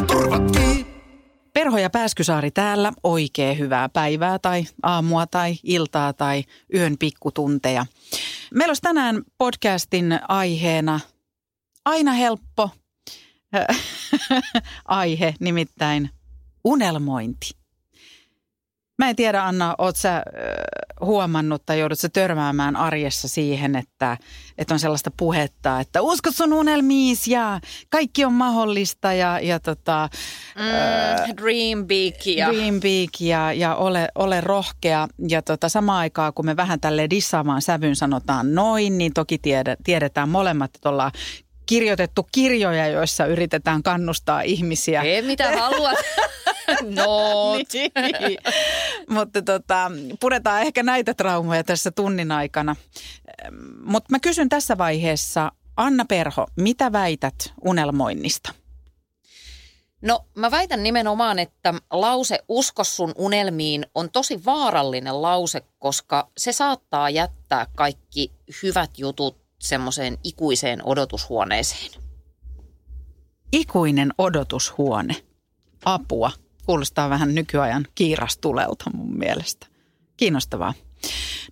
Turvatkin. Perho ja Pääskysaari täällä. Oikein hyvää päivää tai aamua tai iltaa tai yön pikkutunteja. Meillä olisi tänään podcastin aiheena aina helppo aihe, nimittäin unelmointi. Mä en tiedä, Anna, oot sä äh, huomannut tai joudut sä törmäämään arjessa siihen, että, että on sellaista puhetta, että usko sun unelmiis ja kaikki on mahdollista ja, ja tota, Mm, dream big ja dream big ja, ja ole, ole rohkea. Ja tota, samaan aikaan, kun me vähän tälle dissaamaan sävyyn sanotaan noin, niin toki tiedä, tiedetään molemmat, että ollaan kirjoitettu kirjoja, joissa yritetään kannustaa ihmisiä. Ei, mitä haluat. no, Niin. Mutta tota, puretaan ehkä näitä traumoja tässä tunnin aikana. Mutta mä kysyn tässä vaiheessa, Anna Perho, mitä väität unelmoinnista? no mä väitän nimenomaan, että lause usko sun unelmiin on tosi vaarallinen lause, koska se saattaa jättää kaikki hyvät jutut semmoiseen ikuiseen odotushuoneeseen. Ikuinen odotushuone. Apua. Kuulostaa vähän nykyajan kiirastulelta mun mielestä. Kiinnostavaa.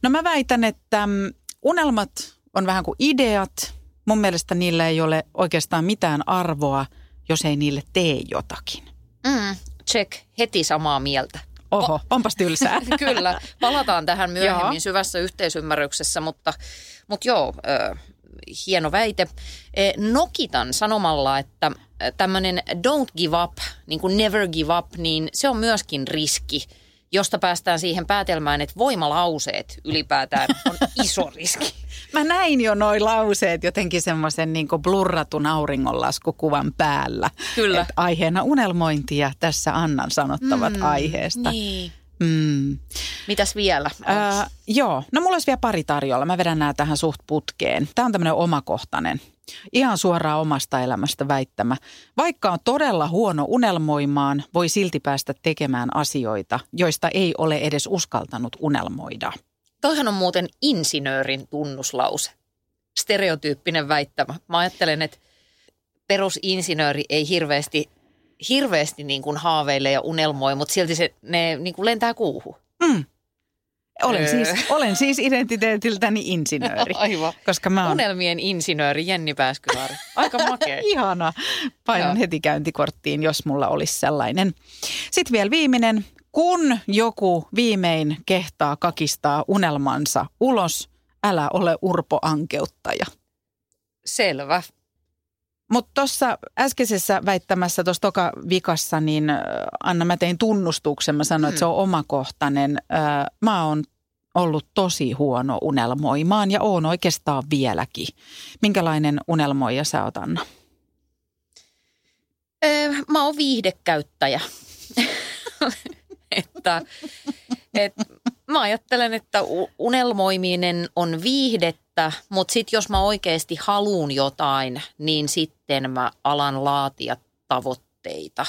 No mä väitän, että mm, unelmat on vähän kuin ideat. Mun mielestä niillä ei ole oikeastaan mitään arvoa, jos ei niille tee jotakin. Mm, check, heti samaa mieltä. Oho, onpas tylsää. Kyllä, palataan tähän myöhemmin Joo. syvässä yhteisymmärryksessä, mutta, mutta joo, ö, hieno väite. E, Nokitan sanomalla, että tämmöinen don't give up, niin kuin never give up, niin se on myöskin riski, josta päästään siihen päätelmään, että voimalauseet ylipäätään on iso riski. Mä näin jo noi lauseet jotenkin semmoisen niin blurratun auringonlaskukuvan päällä. Kyllä. Et aiheena unelmointi ja tässä Annan sanottavat mm, aiheesta. Niin. Mm. Mitäs vielä? Äh, joo, no mulla olisi vielä pari tarjolla. Mä vedän nämä tähän suht putkeen. Tämä on tämmöinen omakohtainen. Ihan suoraan omasta elämästä väittämä. Vaikka on todella huono unelmoimaan, voi silti päästä tekemään asioita, joista ei ole edes uskaltanut unelmoida. Toihan on muuten insinöörin tunnuslause. Stereotyyppinen väittämä. Mä ajattelen, että perusinsinööri ei hirveästi, hirveästi niin kuin haaveile ja unelmoi, mutta silti se, ne niin kuin lentää kuuhun. Mm. Olen, Öö. siis, olen siis identiteetiltäni insinööri, Aivan. koska mä oon Unelmien insinööri Jenni Pääskylaari. Aika makea. ihana. Painan Joo. heti käyntikorttiin, jos mulla olisi sellainen. Sitten vielä viimeinen. Kun joku viimein kehtaa kakistaa unelmansa ulos, älä ole urpo ankeuttaja. Selvä. Mutta tuossa äskeisessä väittämässä, tuossa toka vikassa, niin äh, Anna, mä tein tunnustuksen. Mä sanoin, että se on omakohtainen. Äh, Mä oon ollut tosi huono unelmoimaan ja oon oikeastaan vieläkin. Minkälainen unelmoija sä oot, Anna? Öö, mä oon viihdekäyttäjä. että, et, mä ajattelen, että unelmoiminen on viihdettä, mutta sitten jos mä oikeasti haluun jotain, niin sitten mä alan laatia tavoitteita.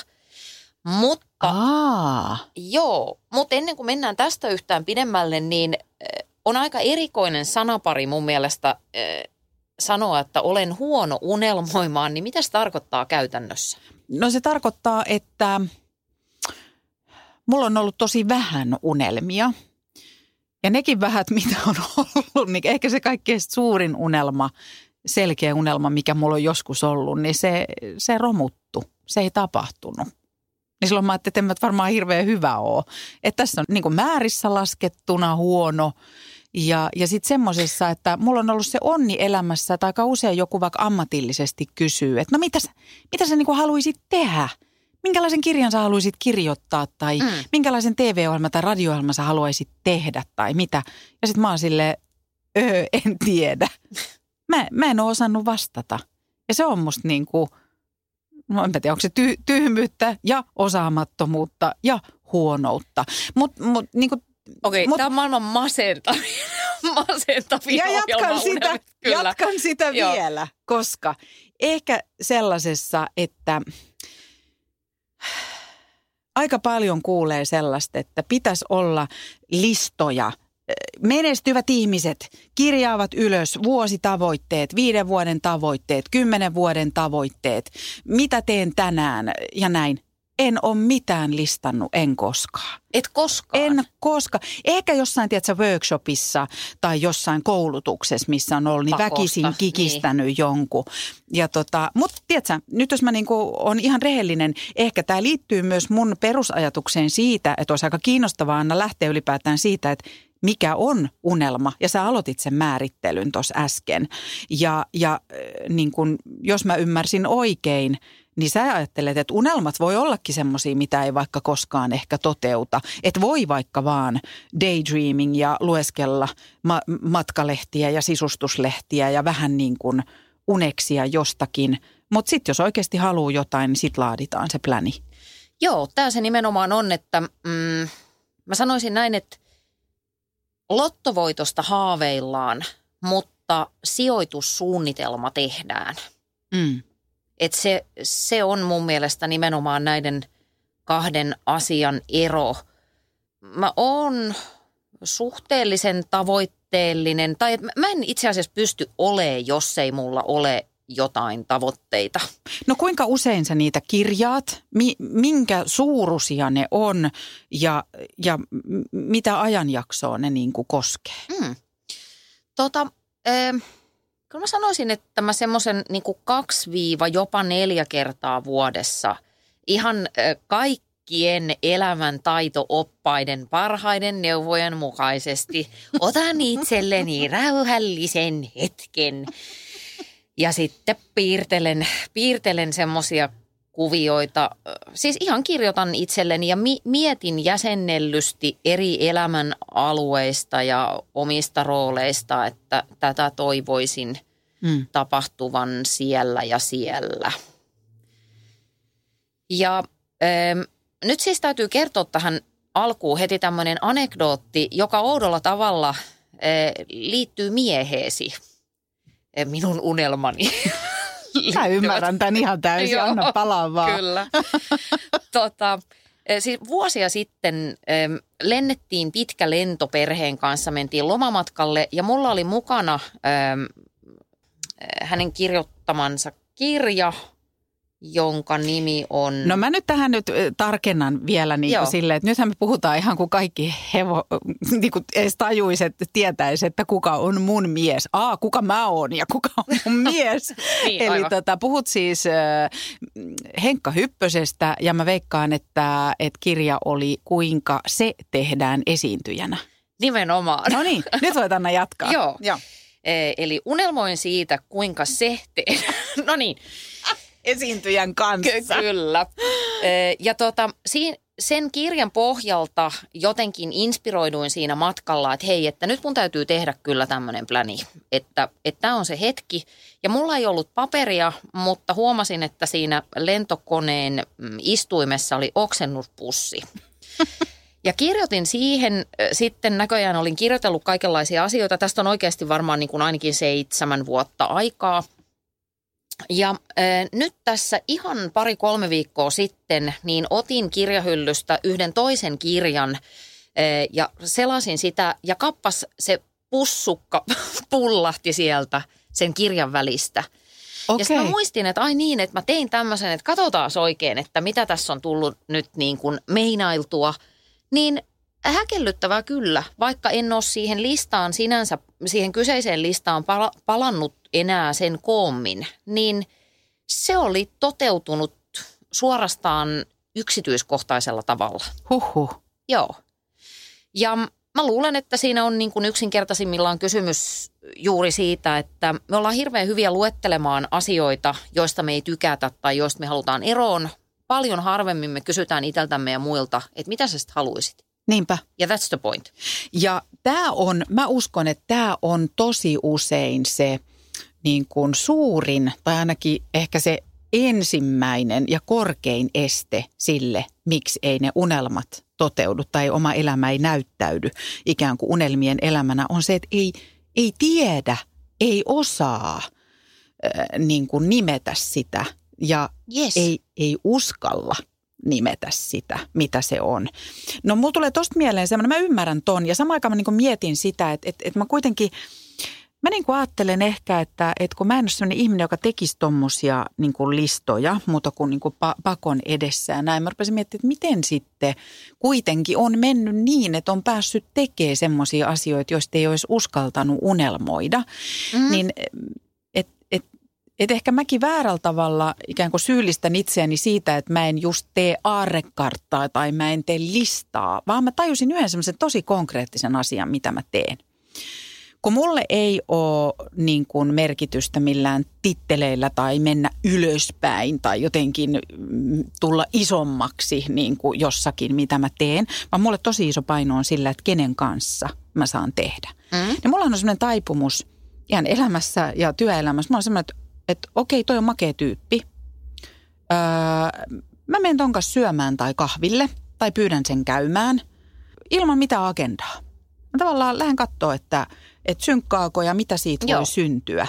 Mutta Aa, Joo, mutta ennen kuin mennään tästä yhtään pidemmälle, niin äh, on aika erikoinen sanapari mun mielestä äh, sanoa, että olen huono unelmoimaan, niin mitä se tarkoittaa käytännössä? No se tarkoittaa, että mulla on ollut tosi vähän unelmia. Ja nekin vähät, mitä on ollut, niin ehkä se kaikkein suurin unelma, selkeä unelma, mikä mulla on joskus ollut, niin se, se romuttu. Se ei tapahtunut. Niin silloin mä ajattelin, että en mä varmaan hirveän hyvä ole. Että tässä on niin määrissä laskettuna huono. Ja, ja sitten semmoisessa, että mulla on ollut se onni elämässä, että aika usein joku vaikka ammatillisesti kysyy, että no mitä sä, mitä sä niin kuin haluaisit tehdä? Minkälaisen kirjan sä haluaisit kirjoittaa tai mm. minkälaisen TV-ohjelman tai radio sä haluaisit tehdä tai mitä? Ja sitten mä oon silleen, öö, en tiedä. Mä, mä en ole osannut vastata. Ja se on musta niin kuin, no en tiedä, onko se ty, tyhmyyttä ja osaamattomuutta ja huonoutta. Mutta mut, niin Okei, okay, tämä on maailman masentavia, masentavia Ja jatkan sitä, Kyllä. jatkan sitä Joo. vielä, koska ehkä sellaisessa, että aika paljon kuulee sellaista, että pitäisi olla listoja. Menestyvät ihmiset kirjaavat ylös vuositavoitteet, viiden vuoden tavoitteet, kymmenen vuoden tavoitteet, mitä teen tänään ja näin. En ole mitään listannut, en koskaan. Et koskaan. En koska. Ehkä jossain, tiedätkö, workshopissa tai jossain koulutuksessa, missä on ollut, niin Pakosta, väkisin kikistänyt niin. jonkun. Ja tota, mutta tiedätkö, nyt jos mä niinku on ihan rehellinen, ehkä tämä liittyy myös mun perusajatukseen siitä, että olisi aika kiinnostavaa Anna lähteä ylipäätään siitä, että mikä on unelma. Ja sä aloitit sen määrittelyn tuossa äsken. Ja, ja niin kun, jos mä ymmärsin oikein, niin sä ajattelet, että unelmat voi ollakin semmoisia, mitä ei vaikka koskaan ehkä toteuta. Että voi vaikka vaan daydreaming ja lueskella ma- matkalehtiä ja sisustuslehtiä ja vähän niin kuin uneksia jostakin. Mutta sitten jos oikeasti haluaa jotain, niin sitten laaditaan se pläni. Joo, tämä se nimenomaan on, että mm, mä sanoisin näin, että lottovoitosta haaveillaan, mutta sijoitussuunnitelma tehdään. Mm. Et se, se on mun mielestä nimenomaan näiden kahden asian ero. Mä oon suhteellisen tavoitteellinen, tai mä en itse asiassa pysty olemaan, jos ei mulla ole jotain tavoitteita. No kuinka usein sä niitä kirjaat? Mi- minkä suuruisia ne on ja, ja mitä ajanjaksoa ne niin kuin koskee? Mm. Tota, äh, kyllä mä sanoisin, että mä semmoisen niin kaksi-viiva jopa neljä kertaa vuodessa ihan äh, kaikkien elämän taito-oppaiden parhaiden neuvojen mukaisesti otan itselleni rauhallisen hetken ja sitten piirtelen, piirtelen semmoisia kuvioita. Siis ihan kirjoitan itselleni ja mi- mietin jäsennellysti eri elämän alueista ja omista rooleista, että tätä toivoisin Mm. tapahtuvan siellä ja siellä. Ja ähm, nyt siis täytyy kertoa tähän alkuun heti tämmöinen anekdootti, joka oudolla tavalla äh, liittyy mieheesi. Äh, minun unelmani. Mä ymmärrän tämän ihan täysin, Joo, anna palaa vaan. Kyllä. tota, eh, siis vuosia sitten lennettiin pitkä lento perheen kanssa, mentiin lomamatkalle ja mulla oli mukana eh, hänen kirjoittamansa kirja, jonka nimi on... No mä nyt tähän nyt ö, tarkennan vielä niin kuin silleen, että nythän me puhutaan ihan kuin kaikki hevo, niin kuin edes tajuiset tietäisi, että kuka on mun mies. Aa, kuka mä oon ja kuka on mun mies. Niin, Eli aivan. tota, puhut siis äh, Henkka Hyppösestä ja mä veikkaan, että, että kirja oli Kuinka se tehdään esiintyjänä. Nimenomaan. No niin, nyt voit Anna jatkaa. Joo. Joo. Eh, Eli unelmoin siitä, kuinka se tehdään. no niin, Esiintyjän kanssa. Ky- kyllä. Ja tota, siin, sen kirjan pohjalta jotenkin inspiroiduin siinä matkalla, että hei, että nyt mun täytyy tehdä kyllä tämmöinen pläni, että tämä on se hetki. Ja mulla ei ollut paperia, mutta huomasin, että siinä lentokoneen mm, istuimessa oli oksennuspussi. Ja kirjoitin siihen, sitten näköjään olin kirjoitellut kaikenlaisia asioita. Tästä on oikeasti varmaan niin kuin ainakin seitsemän vuotta aikaa. Ja äh, nyt tässä ihan pari-kolme viikkoa sitten, niin otin kirjahyllystä yhden toisen kirjan äh, ja selasin sitä ja kappas se pussukka pullahti sieltä sen kirjan välistä. Ja Okei. sitten mä muistin, että ai niin, että mä tein tämmöisen, että katsotaan oikein, että mitä tässä on tullut nyt niin kuin meinailtua. Niin häkellyttävää kyllä, vaikka en ole siihen listaan sinänsä, siihen kyseiseen listaan pala- palannut enää sen koommin, niin se oli toteutunut suorastaan yksityiskohtaisella tavalla. Huhhuh. Joo. Ja mä luulen, että siinä on niin kuin yksinkertaisimmillaan kysymys juuri siitä, että me ollaan hirveän hyviä luettelemaan asioita, joista me ei tykätä tai joista me halutaan eroon. Paljon harvemmin me kysytään itseltämme ja muilta, että mitä sä sitten haluaisit. Niinpä. Ja that's the point. Ja tämä on, mä uskon, että tämä on tosi usein se niin kuin suurin, tai ainakin ehkä se ensimmäinen ja korkein este sille, miksi ei ne unelmat toteudu tai oma elämä ei näyttäydy ikään kuin unelmien elämänä, on se, että ei, ei tiedä, ei osaa äh, niin kuin nimetä sitä ja Yes. ei, ei uskalla nimetä sitä, mitä se on. No mulla tulee tosta mieleen semmoinen, mä ymmärrän ton ja samaan aikaan mä niin mietin sitä, että, että, että mä kuitenkin, mä niin kuin ajattelen ehkä, että, että kun mä en ole sellainen ihminen, joka tekisi tommosia niin listoja, muuta kuin, niin kuin pa- pakon edessä ja näin. Mä rupesin miettimään, että miten sitten kuitenkin on mennyt niin, että on päässyt tekemään semmoisia asioita, joista ei olisi uskaltanut unelmoida. Mm. Niin et, et, et ehkä mäkin väärällä tavalla ikään kuin syyllistän itseäni siitä, että mä en just tee aarrekarttaa tai mä en tee listaa, vaan mä tajusin yhden semmoisen tosi konkreettisen asian, mitä mä teen. Kun mulle ei ole niin kuin merkitystä millään titteleillä tai mennä ylöspäin tai jotenkin mm, tulla isommaksi niin kuin jossakin, mitä mä teen, vaan mulle tosi iso paino on sillä, että kenen kanssa mä saan tehdä. Mm. Ja mulla on semmoinen taipumus ihan elämässä ja työelämässä. Mulla on semmoinen, että, että okei, toi on makea tyyppi. Öö, mä menen ton kanssa syömään tai kahville tai pyydän sen käymään ilman mitään agendaa. Mä tavallaan lähden katsoa, että, että synkkaako ja mitä siitä Joo. voi syntyä.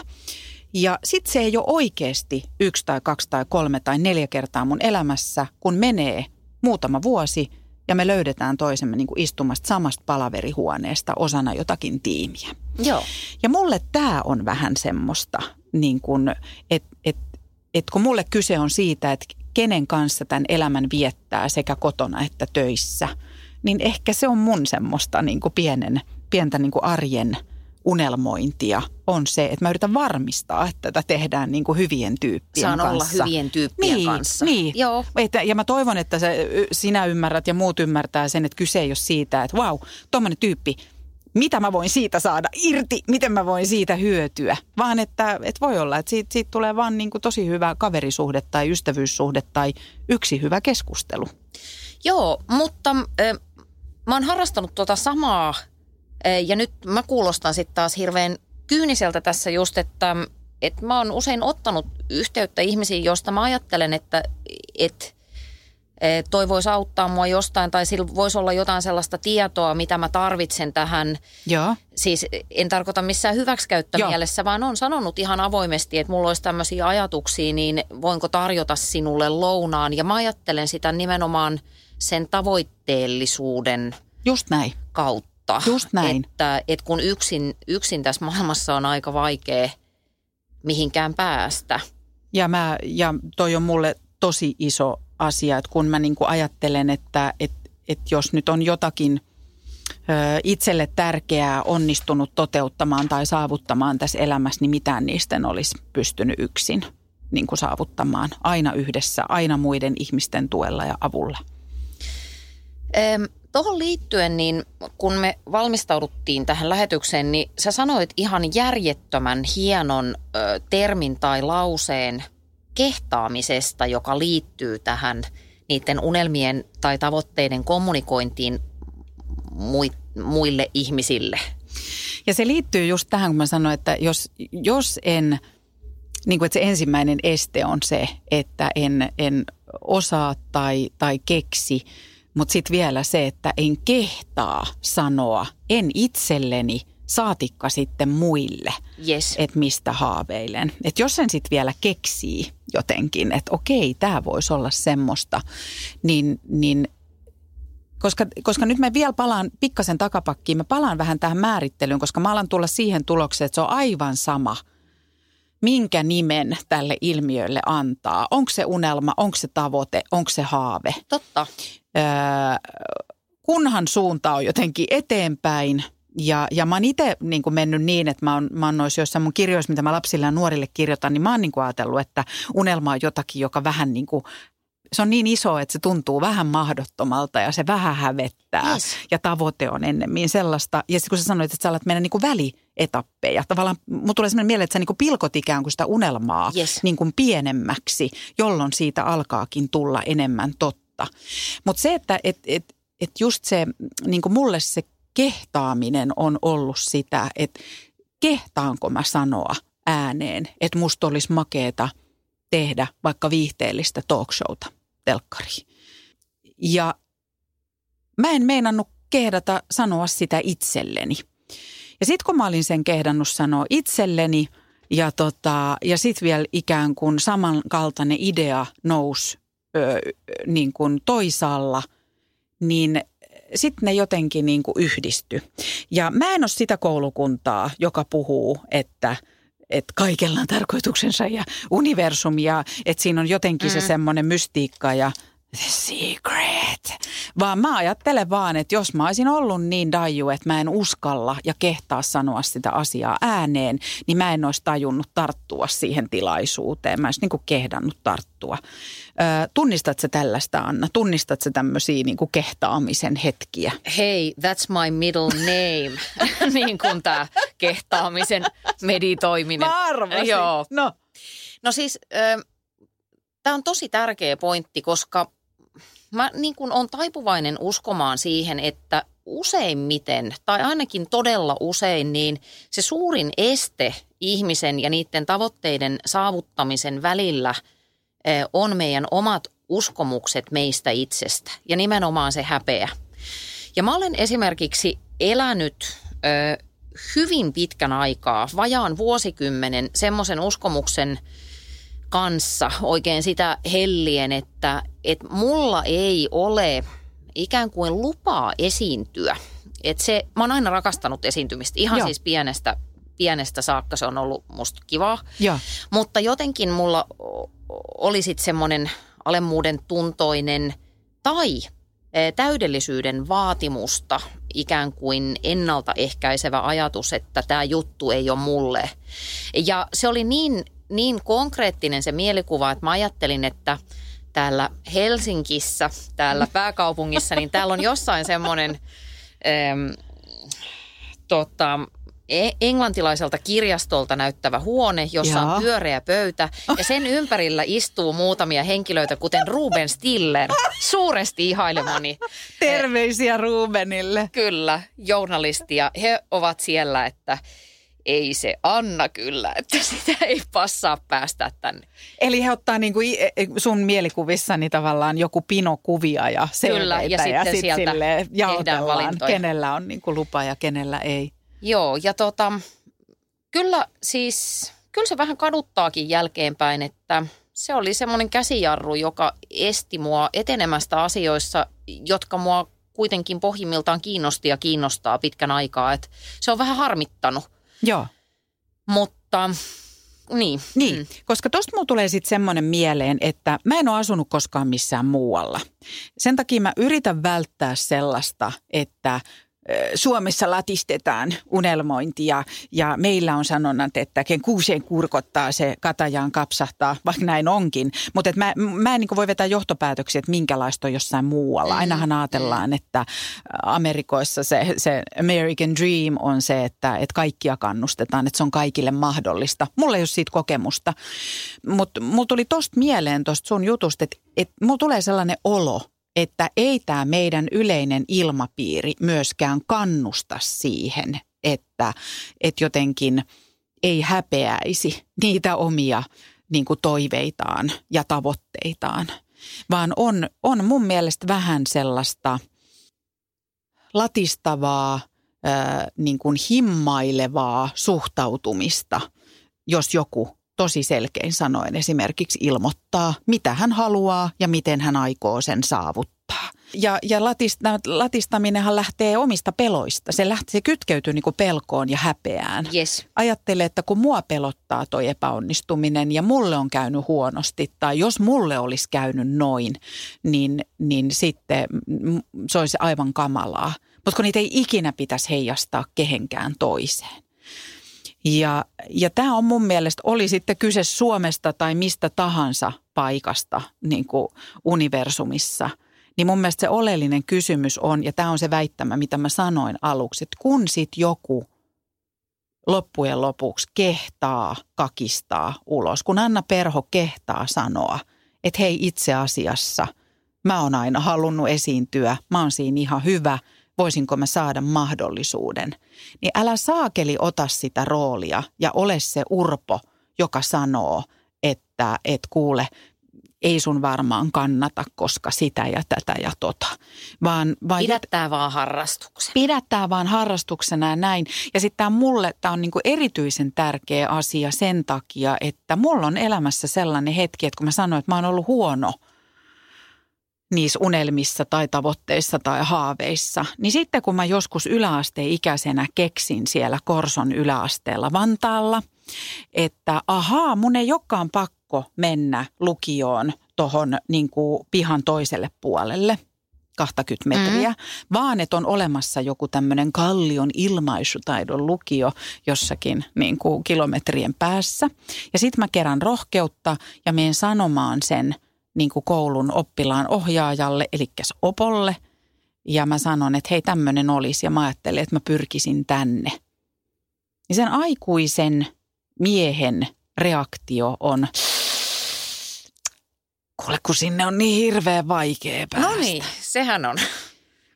Ja sitten se ei ole oikeasti yksi tai kaksi tai kolme tai neljä kertaa mun elämässä, kun menee muutama vuosi ja me löydetään toisemme niin kuin istumasta samasta palaverihuoneesta osana jotakin tiimiä. Joo. Ja mulle tämä on vähän semmoista, niin että et, et kun mulle kyse on siitä, että kenen kanssa tämän elämän viettää sekä kotona että töissä, niin ehkä se on mun semmoista niin kuin pienen, pientä niin kuin arjen unelmointia on se, että mä yritän varmistaa, että tätä tehdään niin kuin hyvien tyyppien Saan kanssa. olla hyvien tyyppien niin, kanssa. Niin. Joo. Että, ja mä toivon, että se, sinä ymmärrät ja muut ymmärtää sen, että kyse ei ole siitä, että vau, tuommoinen tyyppi, mitä mä voin siitä saada irti, miten mä voin siitä hyötyä. Vaan että, että voi olla, että siitä, siitä tulee vaan niin kuin tosi hyvä kaverisuhde tai ystävyyssuhde tai yksi hyvä keskustelu. Joo, mutta äh, mä oon harrastanut tuota samaa ja nyt mä kuulostan sitten taas hirveän kyyniseltä tässä just, että et mä oon usein ottanut yhteyttä ihmisiin, joista mä ajattelen, että et, eh, toi voisi auttaa mua jostain tai sillä voisi olla jotain sellaista tietoa, mitä mä tarvitsen tähän. Joo. Siis en tarkoita missään hyväksikäyttömielessä, vaan on sanonut ihan avoimesti, että mulla olisi tämmöisiä ajatuksia, niin voinko tarjota sinulle lounaan. Ja mä ajattelen sitä nimenomaan sen tavoitteellisuuden Just näin. kautta. Just näin. Että, että kun yksin, yksin tässä maailmassa on aika vaikea mihinkään päästä. Ja, mä, ja toi on mulle tosi iso asia, että kun mä niin kuin ajattelen, että et, et jos nyt on jotakin itselle tärkeää onnistunut toteuttamaan tai saavuttamaan tässä elämässä, niin mitään niistä en olisi pystynyt yksin niin kuin saavuttamaan. Aina yhdessä, aina muiden ihmisten tuella ja avulla. Tuohon liittyen, niin kun me valmistauduttiin tähän lähetykseen, niin sä sanoit ihan järjettömän hienon ö, termin tai lauseen kehtaamisesta, joka liittyy tähän niiden unelmien tai tavoitteiden kommunikointiin mui- muille ihmisille. Ja se liittyy just tähän, kun mä sanoin, että jos, jos en, niin kuin että se ensimmäinen este on se, että en, en osaa tai, tai keksi, mutta sitten vielä se, että en kehtaa sanoa, en itselleni, saatikka sitten muille, Yes. että mistä haaveilen. Että jos sen sitten vielä keksii jotenkin, että okei, tämä voisi olla semmoista, niin, niin koska, koska nyt mä vielä palaan pikkasen takapakkiin, mä palaan vähän tähän määrittelyyn, koska mä alan tulla siihen tulokseen, että se on aivan sama, minkä nimen tälle ilmiölle antaa. Onko se unelma, onko se tavoite, onko se haave. Totta. Öö, kunhan suunta on jotenkin eteenpäin ja, ja mä oon itse niin mennyt niin, että mä oon, mä oon noissa joissain mun kirjoissa, mitä mä lapsille ja nuorille kirjoitan, niin mä oon niin ajatellut, että unelma on jotakin, joka vähän niin kuin se on niin iso, että se tuntuu vähän mahdottomalta ja se vähän hävettää. Yes. Ja tavoite on ennemmin sellaista. Ja sitten kun sä sanoit, että sä alat mennä niin kuin välietappeja. Tavallaan mun tulee sellainen mieleen, että sä niin kuin pilkot ikään kuin sitä unelmaa Yes. niin kuin pienemmäksi, jolloin siitä alkaakin tulla enemmän totta. Mutta se, että et, et, et just se, niin kuin mulle se kehtaaminen on ollut sitä, että kehtaanko mä sanoa ääneen, että musta olisi makeeta tehdä vaikka viihteellistä talkshowta telkkariin. Ja mä en meinannut kehdata sanoa sitä itselleni. Ja sitten kun mä olin sen kehdannut sanoa itselleni ja, tota, ja sitten vielä ikään kuin samankaltainen idea nousi ö, niin kuin toisaalla, niin sitten ne jotenkin niin kuin yhdisty. Ja mä en ole sitä koulukuntaa, joka puhuu, että että kaikella on tarkoituksensa ja universumi ja että siinä on jotenkin mm. se semmoinen mystiikka ja the secret. Vaan mä ajattelen vaan, että jos mä olisin ollut niin daju, että mä en uskalla ja kehtaa sanoa sitä asiaa ääneen, niin mä en olisi tajunnut tarttua siihen tilaisuuteen. Mä olisin niin kuin kehdannut tarttua. Ö, tunnistat sä tällaista, Anna? Tunnistat sä tämmöisiä niin kehtaamisen hetkiä? Hei, that's my middle name, niin kuin tämä kehtaamisen meditoiminen. Mä arvasin. Joo. No. No siis, tämä on tosi tärkeä pointti, koska mä niin kuin on taipuvainen uskomaan siihen, että useimmiten, tai ainakin todella usein, niin se suurin este ihmisen ja niiden tavoitteiden saavuttamisen välillä eh, on meidän omat uskomukset meistä itsestä ja nimenomaan se häpeä. Ja mä olen esimerkiksi elänyt ö, hyvin pitkän aikaa, vajaan vuosikymmenen, semmoisen uskomuksen kanssa oikein sitä hellien, että, että mulla ei ole ikään kuin lupaa esiintyä. Että se, mä oon aina rakastanut esiintymistä, ihan Joo. siis pienestä, pienestä saakka se on ollut musta kivaa. Joo. Mutta jotenkin mulla oli sitten semmoinen alemmuuden tuntoinen tai e, täydellisyyden vaatimusta, ikään kuin ennaltaehkäisevä ajatus, että tämä juttu ei ole mulle. Ja se oli niin niin konkreettinen se mielikuva, että mä ajattelin, että täällä Helsingissä, täällä pääkaupungissa, niin täällä on jossain semmoinen ähm, tota, e, englantilaiselta kirjastolta näyttävä huone, jossa Jaa. on pyöreä pöytä ja sen ympärillä istuu muutamia henkilöitä, kuten Ruben Stiller, suuresti ihailemani. Terveisiä Rubenille. Kyllä, journalisti ja he ovat siellä, että ei se anna kyllä, että sitä ei passaa päästä tänne. Eli he ottaa niin kuin e, sun mielikuvissani tavallaan joku pino kuvia ja Kyllä, ja sitten ja sit sieltä jaotellaan, kenellä on niin kuin lupa ja kenellä ei. Joo, ja tota, kyllä siis, kyllä se vähän kaduttaakin jälkeenpäin, että se oli semmoinen käsijarru, joka esti mua etenemästä asioissa, jotka mua kuitenkin pohjimmiltaan kiinnosti ja kiinnostaa pitkän aikaa. Et se on vähän harmittanut Joo. Mutta niin. Niin, mm. koska tosta mulla tulee sitten semmoinen mieleen, että mä en ole asunut koskaan missään muualla. Sen takia mä yritän välttää sellaista, että Suomessa latistetaan unelmointia ja meillä on sanonnat, että ken kuuseen kurkottaa, se katajaan kapsahtaa, vaikka näin onkin. Mutta mä, mä en niin voi vetää johtopäätöksiä, että minkälaista on jossain muualla. Ainahan ajatellaan, että Amerikoissa se, se American Dream on se, että, että kaikkia kannustetaan, että se on kaikille mahdollista. Mulla ei ole siitä kokemusta, mutta mulla tuli tosta mieleen tosta sun jutusta, että, että mulla tulee sellainen olo – että ei tämä meidän yleinen ilmapiiri myöskään kannusta siihen, että, että jotenkin ei häpeäisi niitä omia niin kuin toiveitaan ja tavoitteitaan, vaan on, on mun mielestä vähän sellaista latistavaa, ää, niin kuin himmailevaa suhtautumista, jos joku tosi selkein sanoen esimerkiksi ilmoittaa, mitä hän haluaa ja miten hän aikoo sen saavuttaa. Ja, ja latista, latistaminenhan lähtee omista peloista. Se, lähtee, se kytkeytyy niin pelkoon ja häpeään. Yes. Ajattele, että kun mua pelottaa toi epäonnistuminen ja mulle on käynyt huonosti tai jos mulle olisi käynyt noin, niin, niin sitten se olisi aivan kamalaa. Mutta kun niitä ei ikinä pitäisi heijastaa kehenkään toiseen. Ja, ja tämä on mun mielestä, oli sitten kyse Suomesta tai mistä tahansa paikasta niin kuin universumissa, niin mun mielestä se oleellinen kysymys on, ja tämä on se väittämä, mitä mä sanoin aluksi, että kun sitten joku loppujen lopuksi kehtaa kakistaa ulos, kun Anna Perho kehtaa sanoa, että hei itse asiassa mä oon aina halunnut esiintyä, mä oon siinä ihan hyvä – voisinko mä saada mahdollisuuden, niin älä saakeli ota sitä roolia ja ole se urpo, joka sanoo, että et kuule, ei sun varmaan kannata, koska sitä ja tätä ja tota. Vaan, vaan Pidättää vaan harrastuksen. pidättää vaan harrastuksena ja näin. Ja sitten tämä mulle, tämä on niinku erityisen tärkeä asia sen takia, että mulla on elämässä sellainen hetki, että kun mä sanoin, että mä oon ollut huono niissä unelmissa tai tavoitteissa tai haaveissa, niin sitten kun mä joskus yläasteen ikäisenä keksin siellä Korson yläasteella Vantaalla, että ahaa, mun ei olekaan pakko mennä lukioon tuohon niin pihan toiselle puolelle – 20 metriä, mm. vaan että on olemassa joku tämmöinen kallion ilmaisutaidon lukio jossakin niin kuin kilometrien päässä. Ja sitten mä kerän rohkeutta ja menen sanomaan sen niin kuin koulun oppilaan ohjaajalle, eli opolle. Ja mä sanon, että hei tämmöinen olisi ja mä ajattelin, että mä pyrkisin tänne. Ja sen aikuisen miehen reaktio on, kuule kun sinne on niin hirveän vaikea päästä. No niin, sehän on.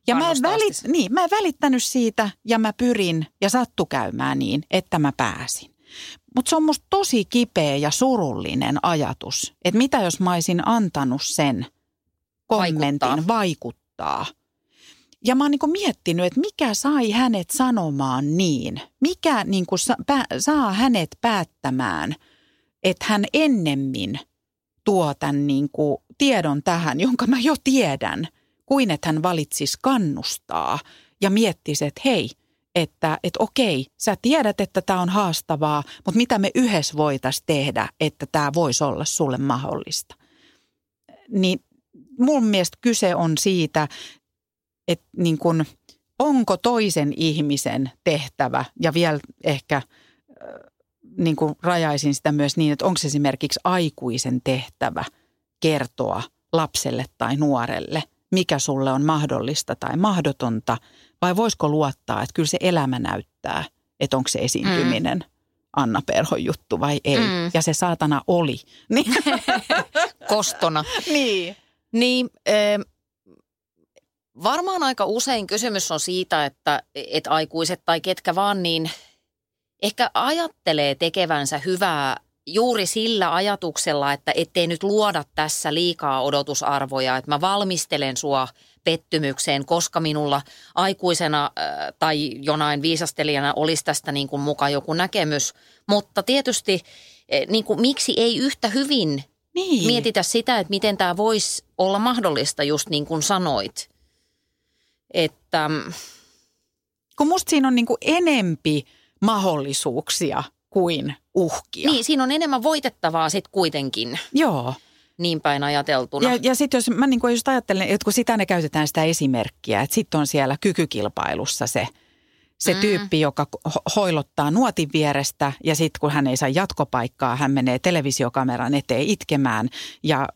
Ja mä en, välit, asti. niin, mä en välittänyt siitä ja mä pyrin ja sattu käymään niin, että mä pääsin. Mutta se on musta tosi kipeä ja surullinen ajatus, että mitä jos mä olisin antanut sen kommentin Vaikuttaa. vaikuttaa. Ja mä oon niinku miettinyt, että mikä sai hänet sanomaan niin. Mikä niinku sa, pä, saa hänet päättämään, että hän ennemmin tuo tämän niinku tiedon tähän, jonka mä jo tiedän, kuin että hän valitsisi kannustaa ja miettisi, että hei, että, että okei, sä tiedät, että tämä on haastavaa, mutta mitä me yhdessä voitaisiin tehdä, että tämä voisi olla sulle mahdollista. Niin mun mielestä kyse on siitä, että niin kun, onko toisen ihmisen tehtävä ja vielä ehkä niin kuin rajaisin sitä myös niin, että onko esimerkiksi aikuisen tehtävä kertoa lapselle tai nuorelle, mikä sulle on mahdollista tai mahdotonta, vai voisiko luottaa, että kyllä se elämä näyttää, että onko se esiintyminen Anna Perhon juttu vai ei. Mm. Ja se saatana oli. Niin. Kostona. niin. Niin, eh, varmaan aika usein kysymys on siitä, että, että aikuiset tai ketkä vaan niin ehkä ajattelee tekevänsä hyvää juuri sillä ajatuksella, että ettei nyt luoda tässä liikaa odotusarvoja, että mä valmistelen sua pettymykseen, koska minulla aikuisena äh, tai jonain viisastelijana olisi tästä niin kuin mukaan joku näkemys. Mutta tietysti eh, niin kuin, miksi ei yhtä hyvin niin. mietitä sitä, että miten tämä voisi olla mahdollista, just niin kuin sanoit. Että mm, Kun musta siinä on niin kuin enempi mahdollisuuksia kuin uhkia. niin, siinä on enemmän voitettavaa sitten kuitenkin, Joo. Niin päin ajateltuna. Ja, ja sitten jos mä niin kuin just ajattelen, että kun sitä ne käytetään sitä esimerkkiä, että sitten on siellä kykykilpailussa se, se Mm. tyyppi, joka ho- hoilottaa nuotin vierestä ja sitten kun hän ei saa jatkopaikkaa, hän menee televisiokameran eteen itkemään ja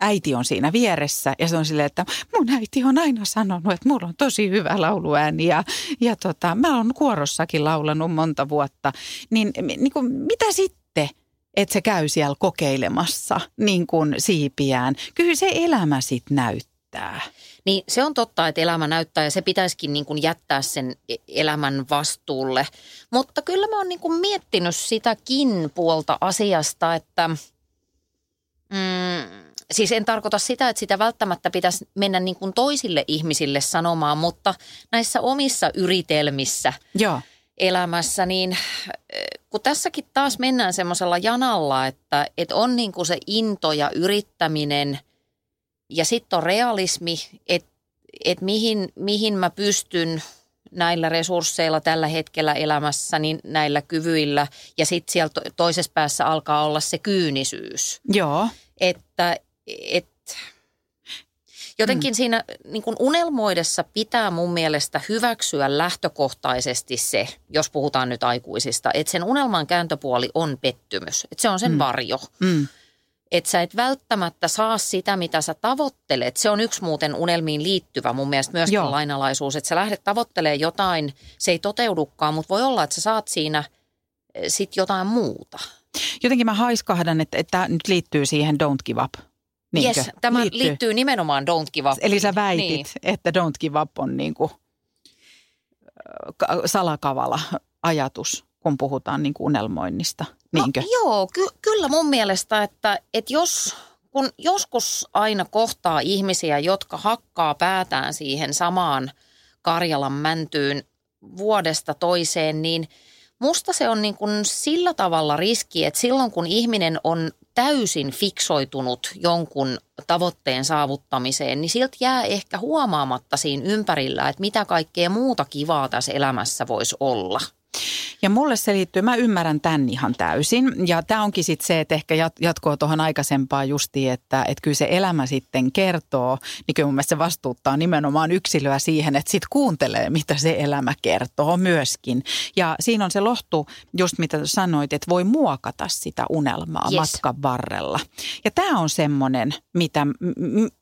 äiti on siinä vieressä ja se on silleen, että mun äiti on aina sanonut, että mulla on tosi hyvä lauluääni ja, ja tota, mä oon kuorossakin laulanut monta vuotta. Niin, niin kuin, mitä sitten? Että se käy siellä kokeilemassa niin kuin siipiään. Kyllä se elämä sitten näyttää. Niin se on totta, että elämä näyttää ja se pitäisikin niin kuin jättää sen e- elämän vastuulle. Mutta kyllä mä oon niin kuin miettinyt sitäkin puolta asiasta, että mm, siis en tarkoita sitä, että sitä välttämättä pitäisi mennä niin kuin toisille ihmisille sanomaan, mutta näissä omissa yritelmissä Joo. elämässä, niin kun tässäkin taas mennään semmoisella janalla, että, että on niin kuin se into ja yrittäminen ja sitten on realismi, että, että mihin, mihin mä pystyn näillä resursseilla tällä hetkellä elämässä, niin näillä kyvyillä ja sitten siellä to- toisessa päässä alkaa olla se kyynisyys Joo. että et, jotenkin mm. siinä niin kuin unelmoidessa pitää mun mielestä hyväksyä lähtökohtaisesti se, jos puhutaan nyt aikuisista, että sen unelman kääntöpuoli on pettymys, että se on sen mm. varjo. Mm. Että sä et välttämättä saa sitä, mitä sä tavoittelet. Se on yksi muuten unelmiin liittyvä mun mielestä myöskin Joo. Lainalaisuus, että sä lähdet tavoittelemaan jotain, se ei toteudukaan, mutta voi olla, että sä saat siinä eh, sit jotain muuta. Jotenkin mä haiskahdan, että, että tämä nyt liittyy siihen don't give up. Niinkö? Yes, tämä liittyy. liittyy nimenomaan Don't Give Up. Eli sä väitit, Niin. niin. että don't give up on niin kuin salakavala ajatus, kun puhutaan niin kuin unelmoinnista. niinkö? No, joo, ky- kyllä mun mielestä, että, että jos, kun joskus aina kohtaa ihmisiä, jotka hakkaa päätään siihen samaan Karjalan mäntyyn vuodesta toiseen, niin musta se on niin kuin sillä tavalla riski, että silloin kun ihminen on täysin fiksoitunut jonkun tavoitteen saavuttamiseen, niin siltä jää ehkä huomaamatta siinä ympärillä, että mitä kaikkea muuta kivaa tässä elämässä voisi olla. Ja mulle se liittyy, mä ymmärrän tämän ihan täysin. Ja tämä onkin sitten se, että ehkä jatkoa tuohon aikaisempaan justiin, että, että kyllä se elämä sitten kertoo, niin kyllä mun mielestä se vastuuttaa nimenomaan yksilöä siihen, että sitten kuuntelee, mitä se elämä kertoo myöskin. Ja siinä on se lohtu, just mitä sanoit, että voi muokata sitä unelmaa yes. matkan varrella. Ja tämä on semmoinen, mitä,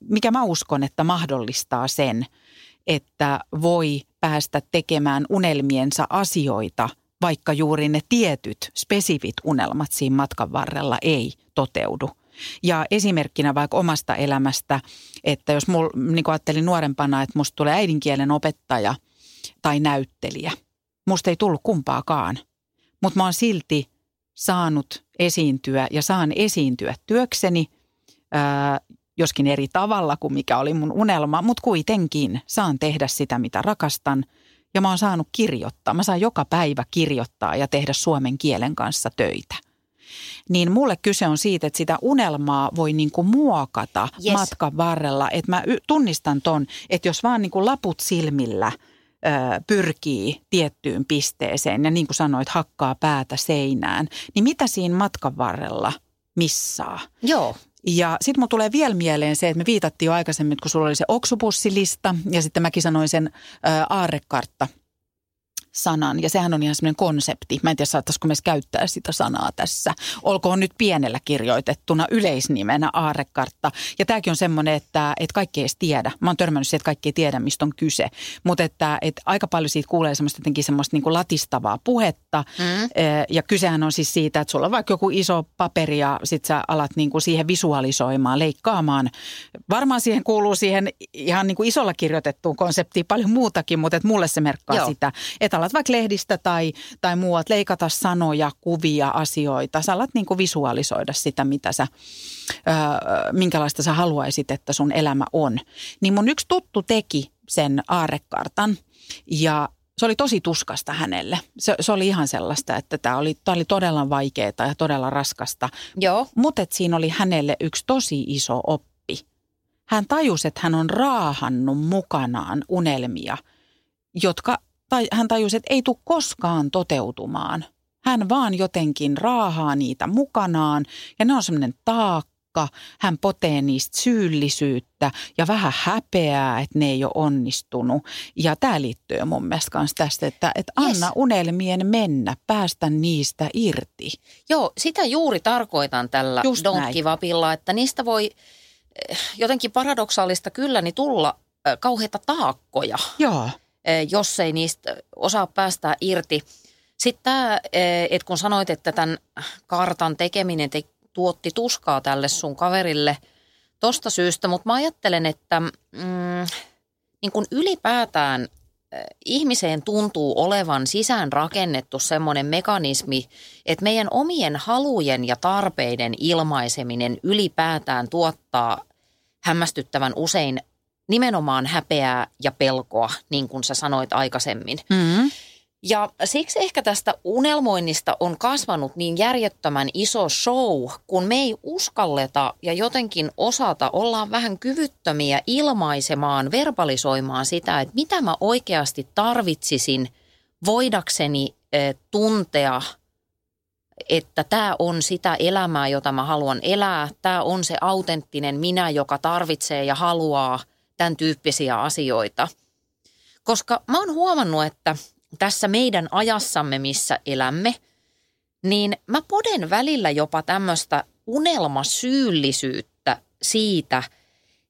mikä mä uskon, että mahdollistaa sen, että voi päästä tekemään unelmiensa asioita, vaikka juuri ne tietyt spesifit unelmat siinä matkan varrella ei toteudu. Ja esimerkkinä vaikka omasta elämästä, että jos mul, niin ajattelin nuorempana, että musta tulee äidinkielen opettaja tai näyttelijä. Musta ei tullut kumpaakaan, mutta mä oon silti saanut esiintyä ja saan esiintyä työkseni joskin eri tavalla kuin mikä oli mun unelma, mutta kuitenkin saan tehdä sitä, mitä rakastan. Ja mä oon saanut kirjoittaa. Mä saan joka päivä kirjoittaa ja tehdä suomen kielen kanssa töitä. Niin mulle kyse on siitä, että sitä unelmaa voi niinku muokata yes. matkan varrella. Että mä tunnistan ton, että jos vaan niinku laput silmillä – pyrkii tiettyyn pisteeseen ja niin kuin sanoit, hakkaa päätä seinään, niin mitä siinä matkan varrella missaa? Joo. Ja sitten mun tulee vielä mieleen se, että me viitattiin jo aikaisemmin, kun sulla oli se oksupussilista ja sitten mäkin sanoin sen aarrekartta – sanan ja sehän on ihan semmoinen konsepti. Mä en tiedä saattaisiko myös käyttää sitä sanaa tässä. Olkoon nyt pienellä kirjoitettuna yleisnimenä aarekartta. Ja tämäkin on semmoinen, että, että kaikki ei edes tiedä. Mä oon törmännyt siihen, että kaikki ei tiedä, mistä on kyse. Mutta että, että aika paljon siitä kuulee semmoista jotenkin semmoista niin kuin latistavaa puhetta. Mm. Ja kysehän on siis siitä, että sulla on vaikka joku iso paperi ja sit sä alat niin kuin siihen visualisoimaan, leikkaamaan. Varmaan siihen kuuluu siihen ihan niin kuin isolla kirjoitettuun konseptiin paljon muutakin, mutta että mulle se merkkaa Joo. sitä, että alat vaikka lehdistä tai, tai muuat leikata sanoja, kuvia, asioita. Sä alat niin kuin visualisoida sitä, mitä sä, ö, minkälaista sä haluaisit, että sun elämä on. Niin mun yksi tuttu teki sen aarekartan ja se oli tosi tuskasta hänelle. Se, se oli ihan sellaista, että tämä oli, tää oli todella vaikeaa ja todella raskasta. Joo. Mutta siinä oli hänelle yksi tosi iso oppi. Hän tajusi, että hän on raahannut mukanaan unelmia, jotka tai hän tajusi, että ei tule koskaan toteutumaan. Hän vaan jotenkin raahaa niitä mukanaan ja ne on semmoinen taakka. Hän potee niistä syyllisyyttä ja vähän häpeää, että ne ei ole onnistunut. Ja tämä liittyy mun mielestä myös tästä, että, että anna yes. unelmien mennä, päästä niistä irti. Joo, sitä juuri tarkoitan tällä Just Don't näin. Give Upilla, että niistä voi eh, jotenkin paradoksaalista kyllä niin tulla eh, kauheita taakkoja. Joo. Eh, jos ei niistä osaa päästä irti. Sitten tämä, eh, että kun sanoit, että tämän kartan tekeminen te, tuotti tuskaa tälle sun kaverille tosta syystä, mutta mä ajattelen, että mm, niin kun ylipäätään eh, ihmiseen tuntuu olevan sisään rakennettu semmoinen mekanismi, että meidän omien halujen ja tarpeiden ilmaiseminen ylipäätään tuottaa hämmästyttävän usein nimenomaan häpeää ja pelkoa, niin kuin sä sanoit aikaisemmin. Mm-hmm. Ja siksi ehkä tästä unelmoinnista on kasvanut niin järjettömän iso show, kun me ei uskalleta ja jotenkin osata, ollaan vähän kyvyttömiä ilmaisemaan, verbalisoimaan sitä, että mitä mä oikeasti tarvitsisin voidakseni tuntea, että tämä on sitä elämää, jota mä haluan elää. Tämä on se autenttinen minä, joka tarvitsee ja haluaa – tämän tyyppisiä asioita. Koska mä oon huomannut, että tässä meidän ajassamme, missä elämme, niin mä poden välillä jopa tämmöistä unelmasyyllisyyttä siitä,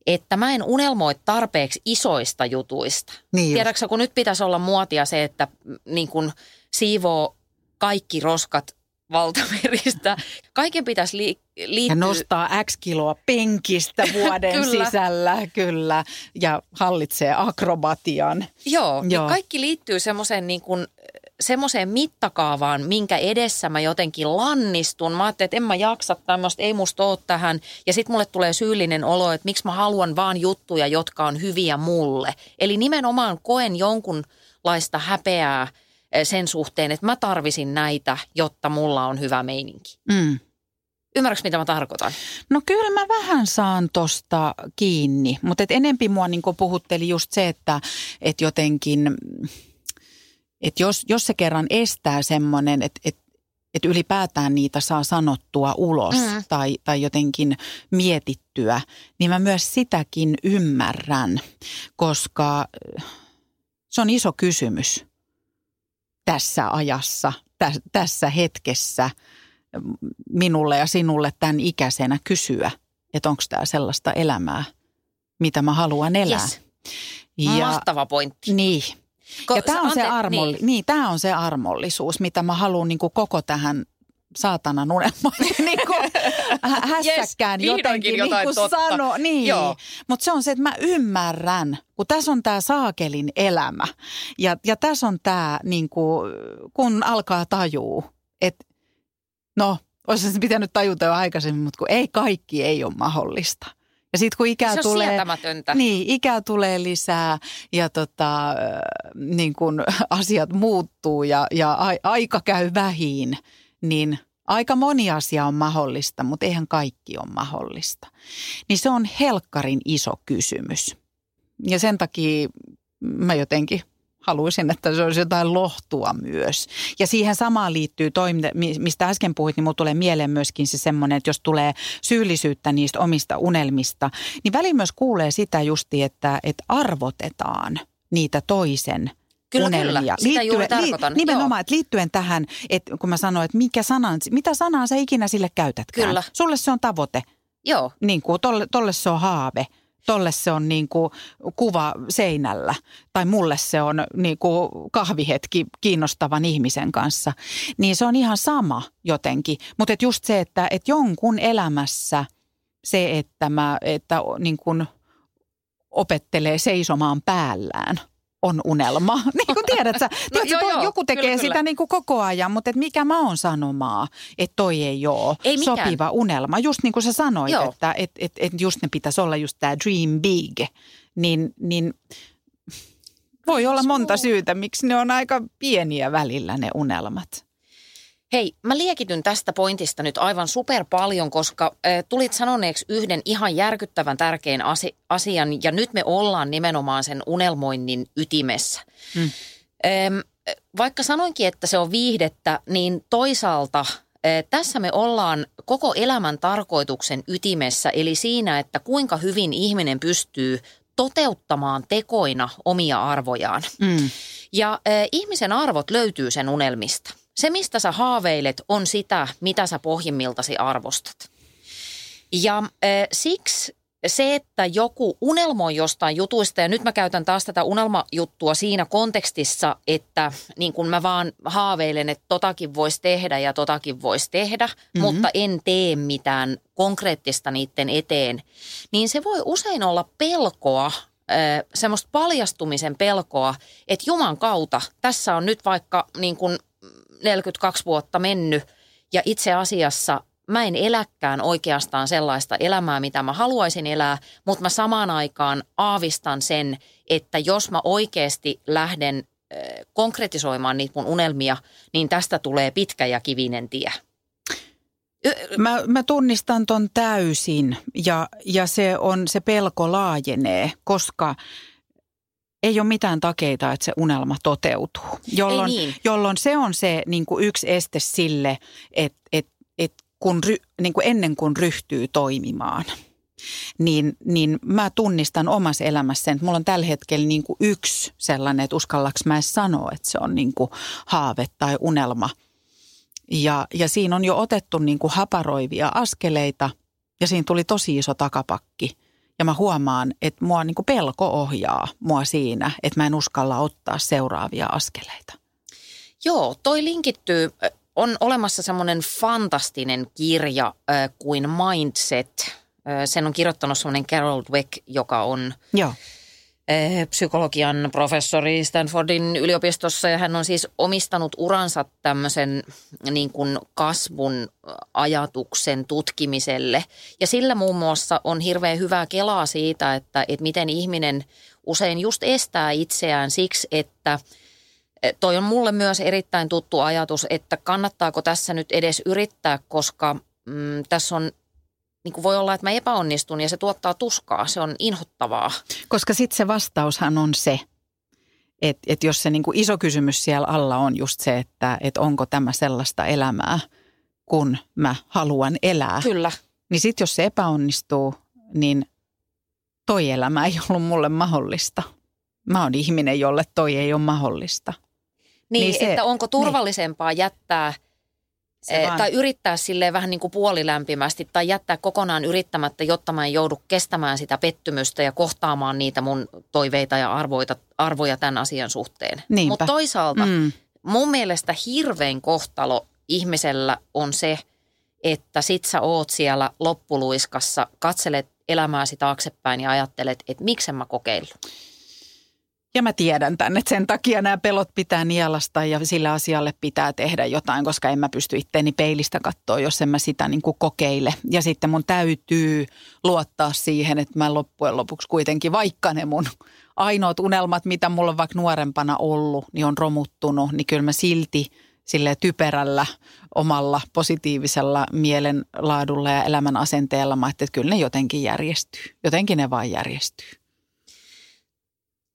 että mä en unelmoi tarpeeksi isoista jutuista. Niin Tiedätkö, kun nyt pitäisi olla muotia se, että niin kun siivoo kaikki roskat valtameristä. Kaiken pitäisi li- liittyä. Ja nostaa X kiloa penkistä vuoden kyllä. sisällä, kyllä. Ja hallitsee akrobatian. Joo, Joo. kaikki liittyy semmoiseen niin kuin semmoiseen mittakaavaan, minkä edessä mä jotenkin lannistun. Mä ajattelin, että en mä jaksa tämmöistä, ei musta ole tähän. Ja sitten mulle tulee syyllinen olo, että miksi mä haluan vaan juttuja, jotka on hyviä mulle. Eli nimenomaan koen jonkunlaista häpeää sen suhteen, että mä tarvisin näitä, jotta mulla on hyvä meininki. Mm. Ymmärrätkö, mitä mä tarkoitan? No kyllä mä vähän saan tosta kiinni, mutta et enempi mua niin puhutteli just se, että et jotenkin, että jos, jos se kerran estää semmoinen, että et, et ylipäätään niitä saa sanottua ulos mm. tai, tai jotenkin mietittyä, niin mä myös sitäkin ymmärrän, koska se on iso kysymys tässä ajassa, tä, tässä hetkessä – minulle ja sinulle tämän ikäisenä kysyä, että onko tämä sellaista elämää, mitä mä haluan elää. Yes. Ja, Mahtava pointti. Niin. Ko, ja tämä on, se armolli, niin. Niin, tämä on se armollisuus, mitä mä haluan niin koko tähän saatanan unelmaan niin kuin hässäkkään yes, jotenkin niin kuin sano. Niin. Mutta se on se, että mä ymmärrän, kun tässä on tämä saakelin elämä ja, ja tässä on tämä, niin kuin, kun alkaa tajuu, että No, olisi pitänyt tajuta jo aikaisemmin, mutta kun ei kaikki ei ole mahdollista. Ja sitten kun ikää se tulee, niin, ikää tulee lisää ja tota, niin kun asiat muuttuu ja, ja aika käy vähin, niin aika moni asia on mahdollista, mutta eihän kaikki ole mahdollista. Niin se on helkkarin iso kysymys. Ja sen takia mä jotenkin haluaisin, että se olisi jotain lohtua myös. Ja siihen samaan liittyy toi, mistä äsken puhuit, niin tulee mieleen myöskin se semmoinen, että jos tulee syyllisyyttä niistä omista unelmista, niin väliin myös kuulee sitä justi, että, että arvotetaan niitä toisen Kyllä, unelmia. kyllä. Sitä liittyen, juuri tarkoitan. Nimenomaan, että liittyen tähän, että kun mä sanoin, että mikä sanan, mitä sanaa sä ikinä sille käytätkään. Kyllä. Sulle se on tavoite. Joo. Niin kuin, tolle, tolle se on haave – tolle se on niin kuin kuva seinällä tai mulle se on niin kuin kahvihetki kiinnostavan ihmisen kanssa. Niin se on ihan sama jotenkin. Mutta et just se, että et jonkun elämässä se, että, mä, että niin kuin opettelee seisomaan päällään – on unelma. niin kuin tiedät sä, no, tiedät, joo, joo, joku tekee kyllä, sitä kyllä. Niin kuin koko ajan, mutta et mikä mä oon sanomaa, että toi ei ole ei sopiva unelma. Just niin kuin sä sanoit, joo. että et, et, et just ne pitäisi olla just tämä dream big, niin, niin voi olla monta syytä, miksi ne on aika pieniä välillä ne unelmat. Hei, mä liekityn tästä pointista nyt aivan super paljon, koska äh, tulit sanoneeksi yhden ihan järkyttävän tärkeän asi- asian ja nyt me ollaan nimenomaan sen unelmoinnin ytimessä. Hmm. Ähm, vaikka sanoinkin, että se on viihdettä, niin toisaalta äh, tässä me ollaan koko elämän tarkoituksen ytimessä, eli siinä, että kuinka hyvin ihminen pystyy toteuttamaan tekoina omia arvojaan. Mm. Ja äh, ihmisen arvot löytyy sen unelmista. Se, mistä sä haaveilet, on sitä, mitä sä pohjimmiltasi arvostat. Ja äh, siksi se, että joku unelmoi jostain jutuista, ja nyt mä käytän taas tätä unelmajuttua siinä kontekstissa, että niin kun mä vaan haaveilen, että totakin voisi tehdä ja totakin voisi tehdä, mm-hmm. mutta en tee mitään konkreettista niiden eteen, niin se voi usein olla pelkoa semmoista paljastumisen pelkoa, että Juman kautta tässä on nyt vaikka niin kuin 42 vuotta mennyt ja itse asiassa mä en eläkään oikeastaan sellaista elämää, mitä mä haluaisin elää, mutta mä samaan aikaan aavistan sen, että jos mä oikeasti lähden konkretisoimaan niitä mun unelmia, niin tästä tulee pitkä ja kivinen tie. Mä, mä tunnistan ton täysin ja, ja se, on, se pelko laajenee, koska – ei ole mitään takeita, että se unelma toteutuu. Jolloin, niin. jolloin se on se niin kuin yksi este sille, että, että, että kun, niin kuin ennen kuin ryhtyy toimimaan, niin, niin mä tunnistan omassa elämässä että mulla on tällä hetkellä niin kuin yksi sellainen, että uskallaks mä edes sanoa, että se on niin kuin haave tai unelma. Ja, ja siinä on jo otettu niin kuin haparoivia askeleita ja siinä tuli tosi iso takapakki – ja mä huomaan, että mua niin kuin pelko ohjaa mua siinä, että mä en uskalla ottaa seuraavia askeleita. Joo, toi linkittyy. On olemassa semmoinen fantastinen kirja äh, kuin Mindset. Äh, sen on kirjoittanut semmoinen Carol Dweck, joka on... Joo psykologian professori Stanfordin yliopistossa ja hän on siis omistanut uransa tämmöisen niin kuin kasvun ajatuksen tutkimiselle. Ja sillä muun muassa on hirveän hyvää kelaa siitä, että, että miten ihminen usein just estää itseään siksi, että eh, toi on mulle myös erittäin tuttu ajatus, että kannattaako tässä nyt edes yrittää, koska mm, tässä on niin kuin voi olla, että mä epäonnistun ja se tuottaa tuskaa. Se on inhottavaa. Koska sitten se vastaushan on se, että, että jos se niin kuin iso kysymys siellä alla on just se, että, että onko tämä sellaista elämää, kun mä haluan elää. Kyllä. Niin sitten jos se epäonnistuu, niin toi elämä ei ollut mulle mahdollista. Mä oon ihminen, jolle toi ei ole mahdollista. Niin, niin se, että onko turvallisempaa niin. jättää – Eh, tai yrittää sille vähän niin kuin puolilämpimästi tai jättää kokonaan yrittämättä, jotta mä en joudu kestämään sitä pettymystä ja kohtaamaan niitä mun toiveita ja arvoita, arvoja tämän asian suhteen. Mutta toisaalta mm. mun mielestä hirvein kohtalo ihmisellä on se, että sit sä oot siellä loppuluiskassa, katselet elämääsi taaksepäin ja ajattelet, että miksen mä kokeillut. Ja mä tiedän tänne, että sen takia nämä pelot pitää nielasta ja sille asialle pitää tehdä jotain, koska en mä pysty itteeni peilistä katsoa, jos en mä sitä niin kuin kokeile. Ja sitten mun täytyy luottaa siihen, että mä loppujen lopuksi kuitenkin, vaikka ne mun ainoat unelmat, mitä mulla on vaikka nuorempana ollut, niin on romuttunut, niin kyllä mä silti sille typerällä omalla positiivisella mielenlaadulla ja elämän asenteella, mä että kyllä ne jotenkin järjestyy. Jotenkin ne vaan järjestyy.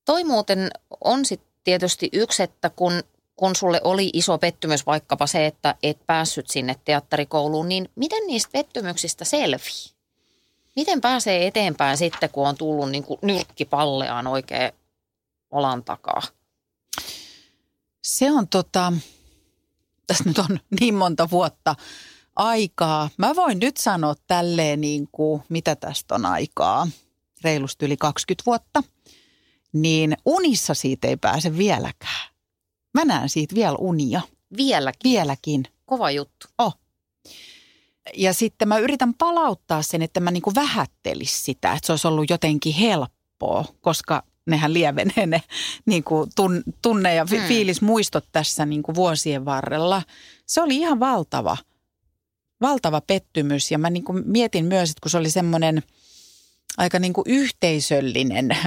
Toi muuten on sitten tietysti yksi, että kun, kun sulle oli iso pettymys vaikkapa se, että et päässyt sinne teatterikouluun, niin miten niistä pettymyksistä selvii? Miten pääsee eteenpäin sitten, kun on tullut niin kuin nyrkkipalleaan oikein olan takaa? Se on tota, tässä nyt on niin monta vuotta aikaa. Mä voin nyt sanoa tälleen niin kuin, mitä tästä on aikaa, reilusti yli 20 vuotta – niin unissa siitä ei pääse vieläkään. Mä näen siitä vielä unia. Vieläkin? Vieläkin. Kova juttu. Oh. Ja sitten mä yritän palauttaa sen, että mä niinku vähättelis sitä, että se olisi ollut jotenkin helppoa, koska nehän lievenee ne niin kuin tunne- ja fi- hmm. fiilismuistot tässä niin kuin vuosien varrella. Se oli ihan valtava, valtava pettymys ja mä niin kuin mietin myös, että kun se oli semmoinen aika niin kuin yhteisöllinen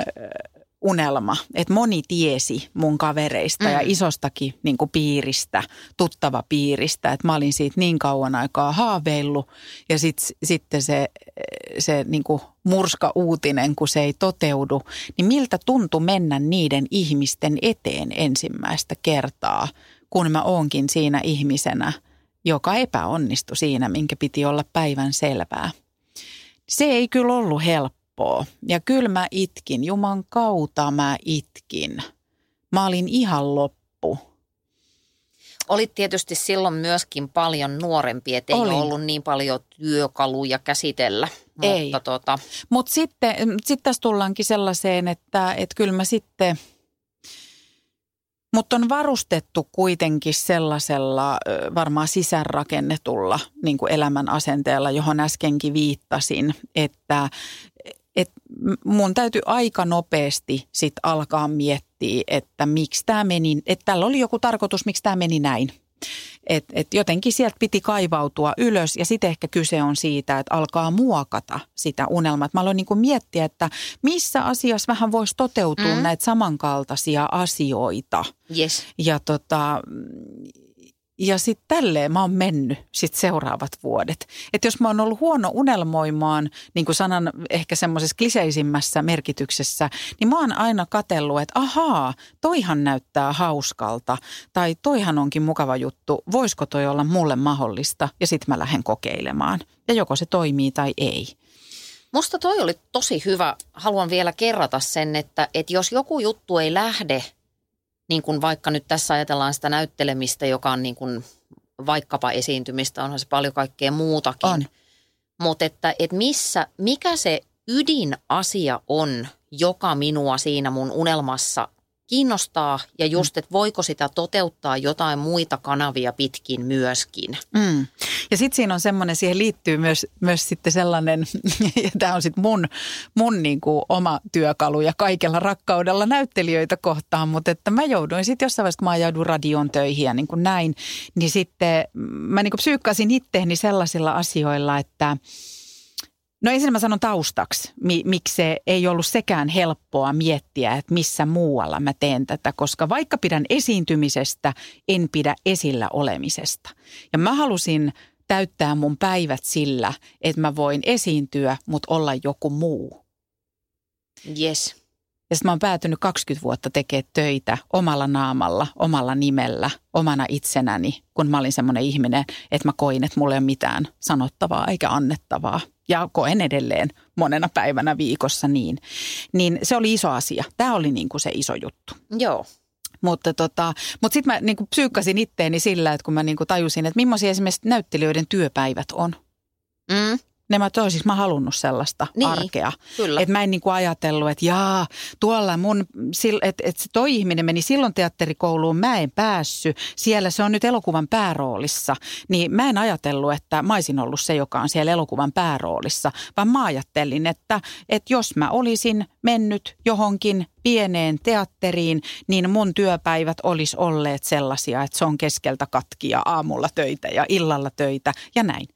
unelma, että moni tiesi mun kavereista mm. ja isostakin niin kuin piiristä, tuttava piiristä, että mä olin siitä niin kauan aikaa haaveillut ja sitten sit se, se niin kuin murska uutinen, kun se ei toteudu, niin miltä tuntui mennä niiden ihmisten eteen ensimmäistä kertaa, kun mä oonkin siinä ihmisenä, joka epäonnistui siinä, minkä piti olla päivän selvää. Se ei kyllä ollut helppo helppoa. Ja kyllä mä itkin, Juman kautta mä itkin. Mä olin ihan loppu. Olit tietysti silloin myöskin paljon nuorempi, ettei Olin. ollut niin paljon työkaluja käsitellä. Ei. Mutta tota... Mut sitten sit tässä tullaankin sellaiseen, että, että kyllä mä sitten – mutta on varustettu kuitenkin sellaisella varmaan sisäänrakennetulla niin kuin elämän asenteella, johon äskenkin viittasin, että et mun täytyy aika nopeasti sit alkaa miettiä, että miksi tämä meni, että tällä oli joku tarkoitus, miksi tämä meni näin. Et, et jotenkin sieltä piti kaivautua ylös ja sitten ehkä kyse on siitä, että alkaa muokata sitä unelmaa. Et mä aloin niinku miettiä, että missä asiassa vähän voisi toteutua mm. näitä samankaltaisia asioita. Yes. Ja tota, ja sitten tälleen mä oon mennyt sit seuraavat vuodet. Että jos mä oon ollut huono unelmoimaan, niin kuin sanan ehkä semmoisessa kliseisimmässä merkityksessä, niin mä oon aina katellut, että ahaa, toihan näyttää hauskalta. Tai toihan onkin mukava juttu, voisiko toi olla mulle mahdollista? Ja sitten mä lähden kokeilemaan. Ja joko se toimii tai ei. Musta toi oli tosi hyvä. Haluan vielä kerrata sen, että, että jos joku juttu ei lähde – niin kuin vaikka nyt tässä ajatellaan sitä näyttelemistä, joka on niin kuin vaikkapa esiintymistä, onhan se paljon kaikkea muutakin. On. Mutta että, että missä, mikä se ydinasia on, joka minua siinä mun unelmassa kiinnostaa ja just, että voiko sitä toteuttaa jotain muita kanavia pitkin myöskin. Mm. Ja sitten siinä on semmoinen, siihen liittyy myös, myös sitten sellainen, ja tämä on sitten mun, mun niinku oma työkalu ja kaikella rakkaudella näyttelijöitä kohtaan, mutta että mä jouduin sitten jossain vaiheessa, kun mä ajaudun radion töihin ja niin kuin näin, niin sitten mä niin kuin psyykkasin itteeni sellaisilla asioilla, että – No ensin mä sanon taustaksi, miksi se ei ollut sekään helppoa miettiä, että missä muualla mä teen tätä, koska vaikka pidän esiintymisestä, en pidä esillä olemisesta. Ja mä halusin täyttää mun päivät sillä, että mä voin esiintyä, mutta olla joku muu. Yes. Ja sitten mä oon päätynyt 20 vuotta tekemään töitä omalla naamalla, omalla nimellä, omana itsenäni, kun mä olin semmoinen ihminen, että mä koin, että mulla ei ole mitään sanottavaa eikä annettavaa. Ja koen edelleen monena päivänä viikossa niin. Niin se oli iso asia. Tämä oli niin kuin se iso juttu. Joo. Mutta, tota, mutta sitten mä niin kuin psyykkasin itteeni sillä, että kun mä niin kuin tajusin, että millaisia esimerkiksi näyttelijöiden työpäivät on. Mm ne mä toisin, mä halunnut sellaista niin, arkea. Kyllä. Että mä en niinku ajatellut, että jaa, tuolla mun, että et toi ihminen meni silloin teatterikouluun, mä en päässyt. Siellä se on nyt elokuvan pääroolissa. Niin mä en ajatellut, että mä olisin ollut se, joka on siellä elokuvan pääroolissa. Vaan mä ajattelin, että, että jos mä olisin mennyt johonkin pieneen teatteriin, niin mun työpäivät olisi olleet sellaisia, että se on keskeltä katkia aamulla töitä ja illalla töitä ja näin.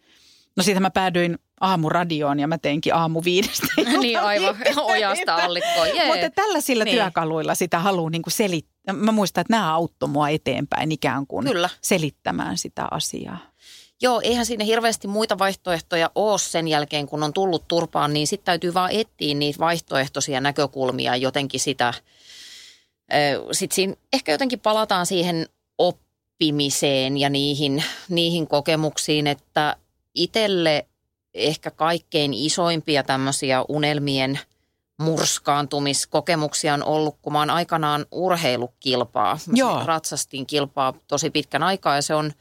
No siitä mä päädyin aamuradioon ja mä teinkin aamu viidestä. niin aivan, ojasta allikkoon. Yeah. Mutta tällaisilla niin. työkaluilla sitä haluaa niin selittää. Mä muistan, että nämä auttoi mua eteenpäin ikään kuin Kyllä. selittämään sitä asiaa. Joo, eihän siinä hirveästi muita vaihtoehtoja ole sen jälkeen, kun on tullut turpaan, niin sitten täytyy vaan etsiä niitä vaihtoehtoisia näkökulmia jotenkin sitä. Sitten siinä ehkä jotenkin palataan siihen oppimiseen ja niihin, niihin kokemuksiin, että itselle ehkä kaikkein isoimpia tämmöisiä unelmien murskaantumiskokemuksia on ollut, kun mä oon aikanaan urheilukilpaa. Mä Joo. ratsastin kilpaa tosi pitkän aikaa ja se on,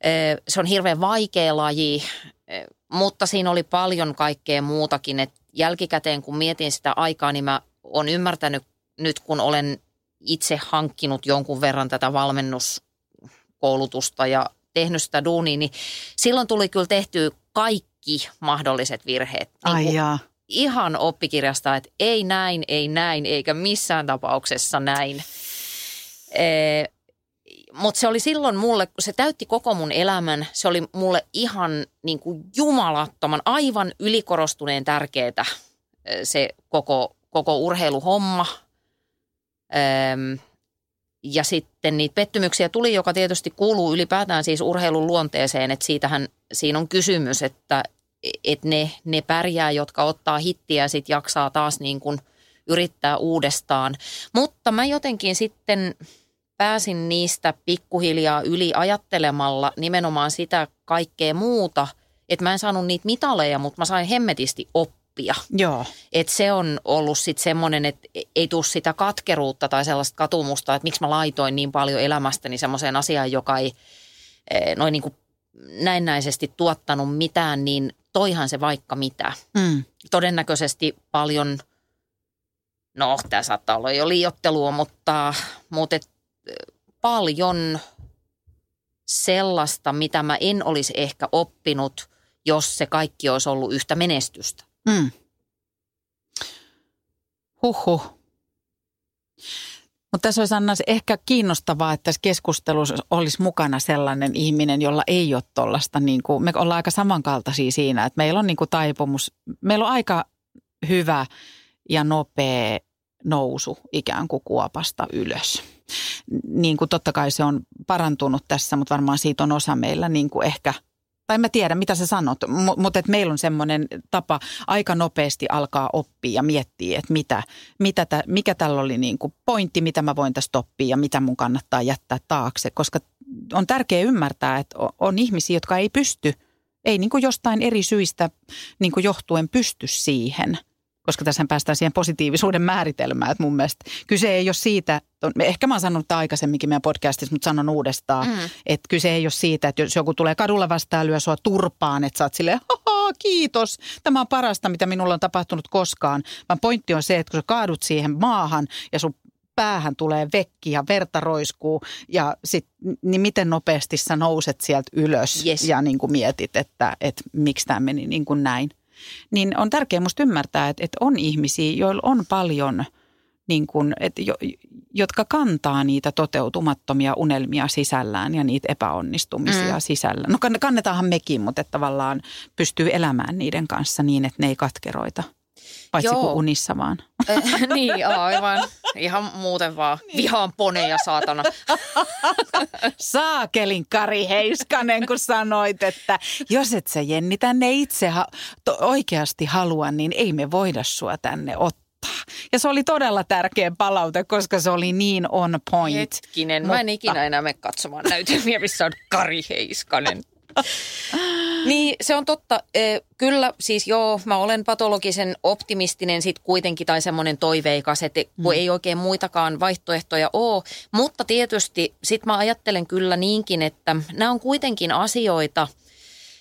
eh, se on hirveän vaikea laji, eh, mutta siinä oli paljon kaikkea muutakin. Et jälkikäteen kun mietin sitä aikaa, niin mä oon ymmärtänyt nyt, kun olen itse hankkinut jonkun verran tätä valmennuskoulutusta ja tehnyt sitä duunia, niin silloin tuli kyllä tehtyä kaikki mahdolliset virheet. Ai niin jaa. Ihan oppikirjasta, että ei näin, ei näin, eikä missään tapauksessa näin. Ee, Mutta se oli silloin mulle, kun se täytti koko mun elämän, se oli mulle ihan niin kuin jumalattoman, aivan ylikorostuneen tärkeää se koko, koko urheiluhomma. Öm, ja sitten niitä pettymyksiä tuli, joka tietysti kuuluu ylipäätään siis urheilun luonteeseen, että siitähän siinä on kysymys, että, että ne, ne pärjää, jotka ottaa hittiä ja sitten jaksaa taas niin kuin yrittää uudestaan. Mutta mä jotenkin sitten pääsin niistä pikkuhiljaa yli ajattelemalla nimenomaan sitä kaikkea muuta, että mä en saanut niitä mitaleja, mutta mä sain hemmetisti oppia oppia. Joo. Et se on ollut sitten semmoinen, että ei tule sitä katkeruutta tai sellaista katumusta, että miksi mä laitoin niin paljon elämästäni semmoiseen asiaan, joka ei eh, noin niin kuin näennäisesti tuottanut mitään, niin toihan se vaikka mitä. Mm. Todennäköisesti paljon, no tämä saattaa olla jo liiottelua, mutta, mutta et, paljon sellaista, mitä mä en olisi ehkä oppinut, jos se kaikki olisi ollut yhtä menestystä. Mm. Huhhuh. Mutta tässä olisi Anna ehkä kiinnostavaa, että tässä keskustelussa olisi mukana sellainen ihminen, jolla ei ole tuollaista, niin me ollaan aika samankaltaisia siinä, että meillä on niin kuin taipumus, meillä on aika hyvä ja nopea nousu ikään kuin kuopasta ylös. Niin kuin totta kai se on parantunut tässä, mutta varmaan siitä on osa meillä niin kuin ehkä – tai mä tiedän, mitä sä sanot, mutta et meillä on semmoinen tapa aika nopeasti alkaa oppia ja miettiä, että mitä, mitä tä, mikä tällä oli niin kuin pointti, mitä mä voin tästä oppia ja mitä mun kannattaa jättää taakse. Koska on tärkeää ymmärtää, että on ihmisiä, jotka ei pysty, ei niin kuin jostain eri syistä niin kuin johtuen pysty siihen – koska tässä päästään siihen positiivisuuden määritelmään, että mun mielestä kyse ei ole siitä, ehkä mä oon sanonut tämä aikaisemminkin meidän podcastissa, mutta sanon uudestaan, mm. että kyse ei ole siitä, että jos joku tulee kadulla vastaan lyö sua turpaan, että sä oot silleen, kiitos, tämä on parasta, mitä minulla on tapahtunut koskaan, vaan pointti on se, että kun sä kaadut siihen maahan ja sun päähän tulee vekki ja verta roiskuu ja sit, niin miten nopeasti sä nouset sieltä ylös Yes. ja niin kuin mietit, että, että miksi tämä meni niin kuin näin. Niin on tärkeää musta ymmärtää, että, että on ihmisiä, joilla on paljon, niin kuin, että jo, jotka kantaa niitä toteutumattomia unelmia sisällään ja niitä epäonnistumisia mm. sisällä. No kann- kannetaanhan mekin, mutta että tavallaan pystyy elämään niiden kanssa niin, että ne ei katkeroita. Paitsi Joo. kuin unissa vaan. Niin, aivan. Ihan muuten vaan. Vihaan poneja, saatana. Saakelin Kari Heiskanen, kun sanoit, että jos et sä Jenni tänne itse ha- to- oikeasti halua, niin ei me voida sua tänne ottaa. Ja se oli todella tärkeä palaute, koska se oli niin on point. Hetkinen, mä en Mutta- ikinä enää mene katsomaan näytelmiä, missä on Kari Heiskanen. niin, se on totta. Eh, Kyllä, siis joo, mä olen patologisen optimistinen sit kuitenkin tai semmoinen toiveikas, että kun ei oikein muitakaan vaihtoehtoja ole. Mutta tietysti sit mä ajattelen kyllä niinkin, että nämä on kuitenkin asioita,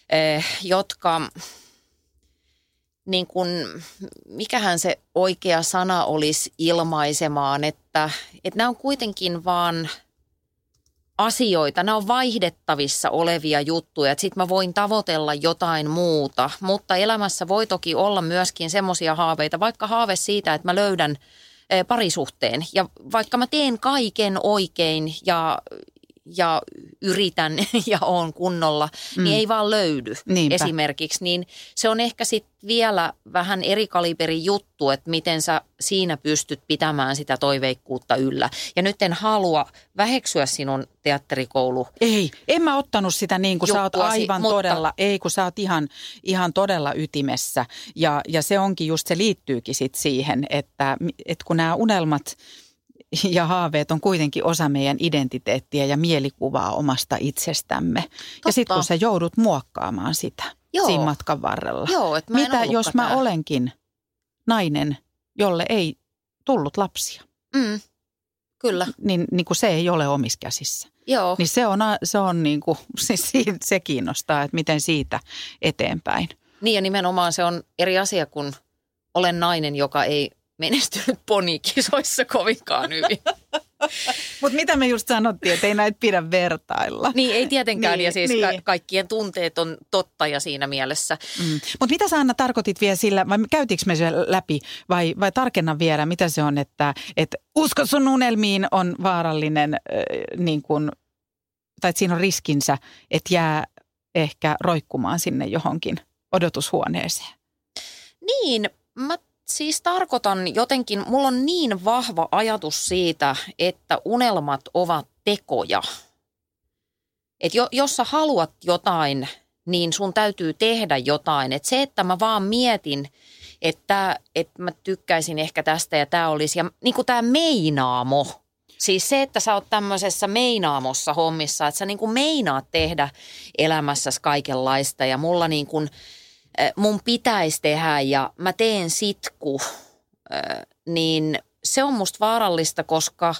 eh, jotka niin kuin, mikähän se oikea sana olisi ilmaisemaan, että, että nämä on kuitenkin vaan asioita, nämä on vaihdettavissa olevia juttuja, että sitten mä voin tavoitella jotain muuta, mutta elämässä voi toki olla myöskin semmoisia haaveita, vaikka haave siitä, että mä löydän eh, parisuhteen. Ja vaikka mä teen kaiken oikein ja ja yritän ja on kunnolla, mm. niin ei vaan löydy Niinpä. esimerkiksi. Niin se on ehkä sitten vielä vähän eri kaliberin juttu, että miten sä siinä pystyt pitämään sitä toiveikkuutta yllä. Ja nyt en halua väheksyä sinun teatterikoulu Ei, en mä ottanut sitä niin kuin sä oot aivan mutta- todella, ei kun sä oot ihan, ihan todella ytimessä. Ja, ja se onkin just, se liittyykin sit siihen, että, että kun nämä unelmat ja haaveet on kuitenkin osa meidän identiteettiä ja mielikuvaa omasta itsestämme. Ja sitten kun sä joudut muokkaamaan sitä Joo. siinä matkan varrella. Joo, että mä Mitä jos mä tää. olenkin nainen, jolle ei tullut lapsia? Mm, kyllä, Niin, niin kuin se ei ole omissa käsissä. joo. Niin se on, se on niin kuin, siis se kiinnostaa, että miten siitä eteenpäin. Niin ja nimenomaan se on eri asia, kun olen nainen, joka ei menestynyt ponikisoissa kovinkaan hyvin. Mutta mitä me just sanottiin, että ei näitä pidä vertailla. Niin, ei tietenkään. Niin, ja siis niin. ka- kaikkien tunteet on totta ja siinä mielessä. Mm. Mutta mitä sä Anna tarkoitit vielä sillä, vai käytiinkö me se läpi, vai, vai tarkenna vielä, mitä se on, että, että usko sun unelmiin on vaarallinen, äh, niin kuin, tai että siinä on riskinsä, että jää ehkä roikkumaan sinne johonkin odotushuoneeseen. Niin, mä siis tarkoitan jotenkin, mulla on niin vahva ajatus siitä, että unelmat ovat tekoja. Että jo, jos sä haluat jotain, niin sun täytyy tehdä jotain. Että se, että mä vaan mietin, että, että mä tykkäisin ehkä tästä ja tämä olisi, ja niin kuin tämä meinaamo. Siis se, että sä oot tämmöisessä meinaamossa hommissa, että sä niin kuin meinaat tehdä elämässäsi kaikenlaista ja mulla niin kuin, mun pitäisi tehdä ja mä teen sitku, niin se on musta vaarallista, koska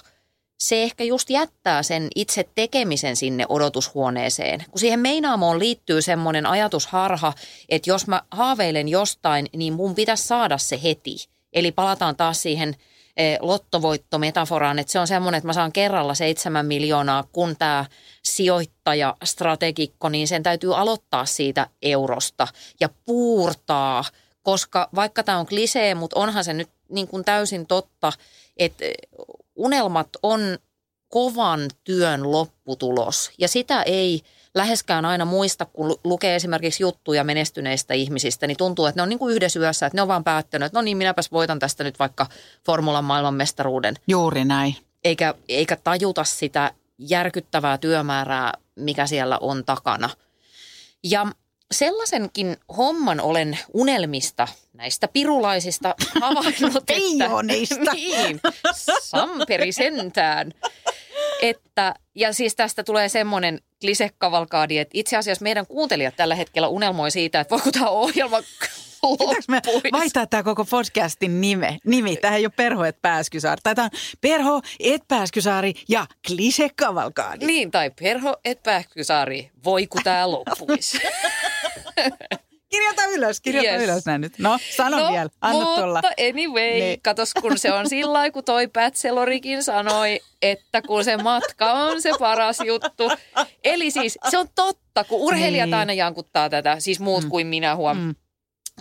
se ehkä just jättää sen itse tekemisen sinne odotushuoneeseen. Kun siihen meinaamoon liittyy semmoinen ajatusharha, että jos mä haaveilen jostain, niin mun pitäisi saada se heti. Eli palataan taas siihen lottovoittometaforaan, että se on semmoinen, että mä saan kerralla seitsemän miljoonaa, kun tämä sijoittaja, strategikko, niin sen täytyy aloittaa siitä eurosta ja puurtaa, koska vaikka tämä on klisee, mutta onhan se nyt niin kuin täysin totta, että unelmat on kovan työn lopputulos ja sitä ei läheskään aina muista, kun lu- lukee esimerkiksi juttuja menestyneistä ihmisistä, niin tuntuu, että ne on niin kuin yhdessä yössä, että ne on vaan päättänyt, että no niin, minäpäs voitan tästä nyt vaikka formulan maailmanmestaruuden, Juuri näin. eikä, eikä tajuta sitä järkyttävää työmäärää, mikä siellä on takana. Ja sellaisenkin homman olen unelmista, näistä pirulaisista havainnut, että... Niin, samperi sentään. Että, ja siis tästä tulee semmoinen klisekavalkaadi, että itse asiassa meidän kuuntelijat tällä hetkellä unelmoi siitä, että voiko tämä ohjelma Pitääkö me vaihtaa tämä koko podcastin nime? nimi? Tähän ei ole Perho et Pääskysaari. Tai tämä on Perho et Pääskysaari ja Klise Kavalkaadi. Niin, tai Perho et Pähkysaari, voi kun tää loppuisi. Kirjoita ylös, kirjoita Yes. ylös nää nyt. No, sano no, vielä, anna mutta tulla. anyway, Niin. katos kun se on sillä lailla, kun toi Bachelorikin sanoi, että kun se matka on se paras juttu. Eli siis se on totta, kun urheilijat Niin. aina jankuttaa tätä, siis muut mm. kuin minä huom. Mm.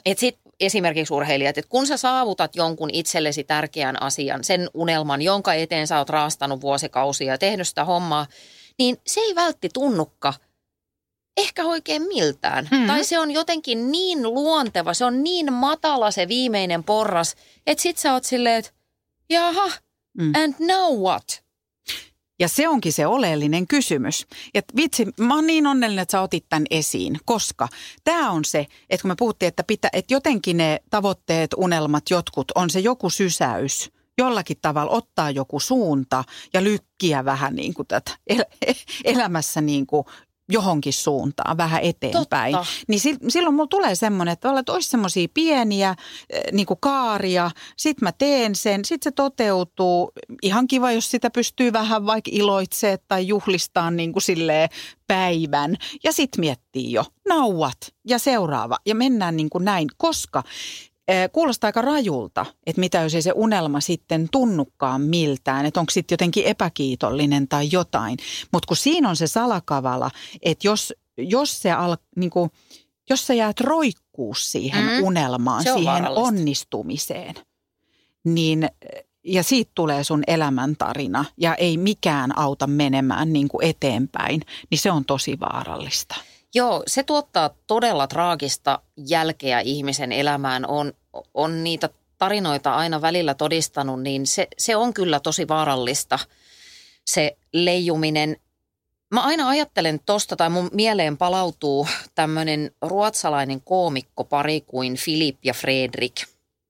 Et sit esimerkiksi urheilijat, että kun sä saavutat jonkun itsellesi tärkeän asian, sen unelman, jonka eteen sä oot raastanut vuosikausia ja tehnyt sitä hommaa, niin se ei vältti tunnukka ehkä oikein miltään. Mhm. Mm. Tai se on jotenkin niin luonteva, se on niin matala se viimeinen porras, että sit sä oot silleen, että jaha, mm. and now what? Ja se onkin se oleellinen kysymys. Et vitsi, mä oon niin onnellinen, että sä otit tämän esiin, koska tämä on se, että kun me puhuttiin, että, pitä, että jotenkin ne tavoitteet, unelmat, jotkut, on se joku sysäys, jollakin tavalla ottaa joku suunta ja lykkiä vähän niin kuin tätä el- elämässä niin kuin johonkin suuntaan, vähän eteenpäin. Totta. Niin sil- silloin mulla tulee semmoinen, että, että olisi semmoisia pieniä eh, niin kuin kaaria, sit mä teen sen, sit se toteutuu. Ihan kiva, jos sitä pystyy vähän vaikka iloitsemaan tai juhlistaa niin kuin silleen päivän. Ja sit miettii jo, nauat ja seuraava ja mennään niin kuin näin, koska Kuulostaa aika rajulta, että mitä jos ei se unelma sitten tunnukaan miltään, että onko sitten jotenkin epäkiitollinen tai jotain. Mutta kun siinä on se salakavala, että jos, jos, se al, niin kuin, jos sä jäät roikkuu siihen Mm. unelmaan, on siihen onnistumiseen, niin ja siitä tulee sun elämäntarina ja ei mikään auta menemään niin kuin eteenpäin, niin se on tosi vaarallista. Joo, se tuottaa todella traagista jälkeä ihmisen elämään. On, on niitä tarinoita aina välillä todistanut, niin se, se on kyllä tosi vaarallista, se leijuminen. Mä aina ajattelen tosta, tai mun mieleen palautuu tämmöinen ruotsalainen koomikkopari kuin Filip ja Fredrik.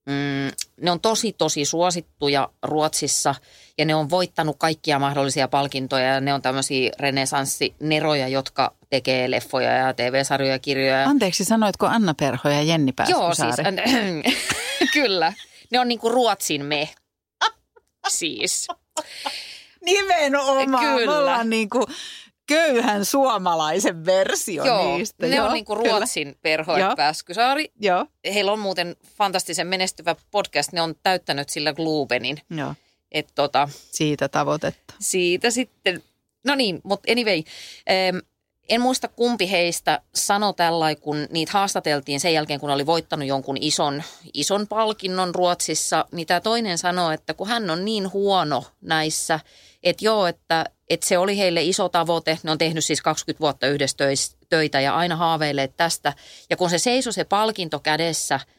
Mm, ne on tosi, tosi suosittuja Ruotsissa ja ne on voittanut kaikkia mahdollisia palkintoja ja ne on tämmöisiä renesanssineroja, jotka tekee leffoja ja TV-sarjoja ja kirjoja. Anteeksi, sanoitko Anna Perho ja Jenni Joo, siis Pääskysaari? kyllä. Ne on niinku Ruotsin me. Siis. Nimenomaan. Kyllä. Me ollaan niin kuin köyhän suomalaisen versio Joo, niistä. ne Joo, on niinku kyllä. Ruotsin Perho ja. Pääskysaari. Joo, Heillä on muuten fantastisen menestyvä podcast. Ne on täyttänyt sillä Globenin. joo, Et tota, siitä tavoitetta. siitä sitten, no niin, mutta anyway, em, en muista kumpi heistä sanoi tällä, kun niitä haastateltiin sen jälkeen, kun oli voittanut jonkun ison, ison palkinnon Ruotsissa, niin tämä toinen sanoi, että kun hän on niin huono näissä, että joo, että, että se oli heille iso tavoite, ne on tehnyt siis 20 vuotta yhdessä töitä ja aina haaveilee tästä, ja kun se seisoi se palkinto kädessä –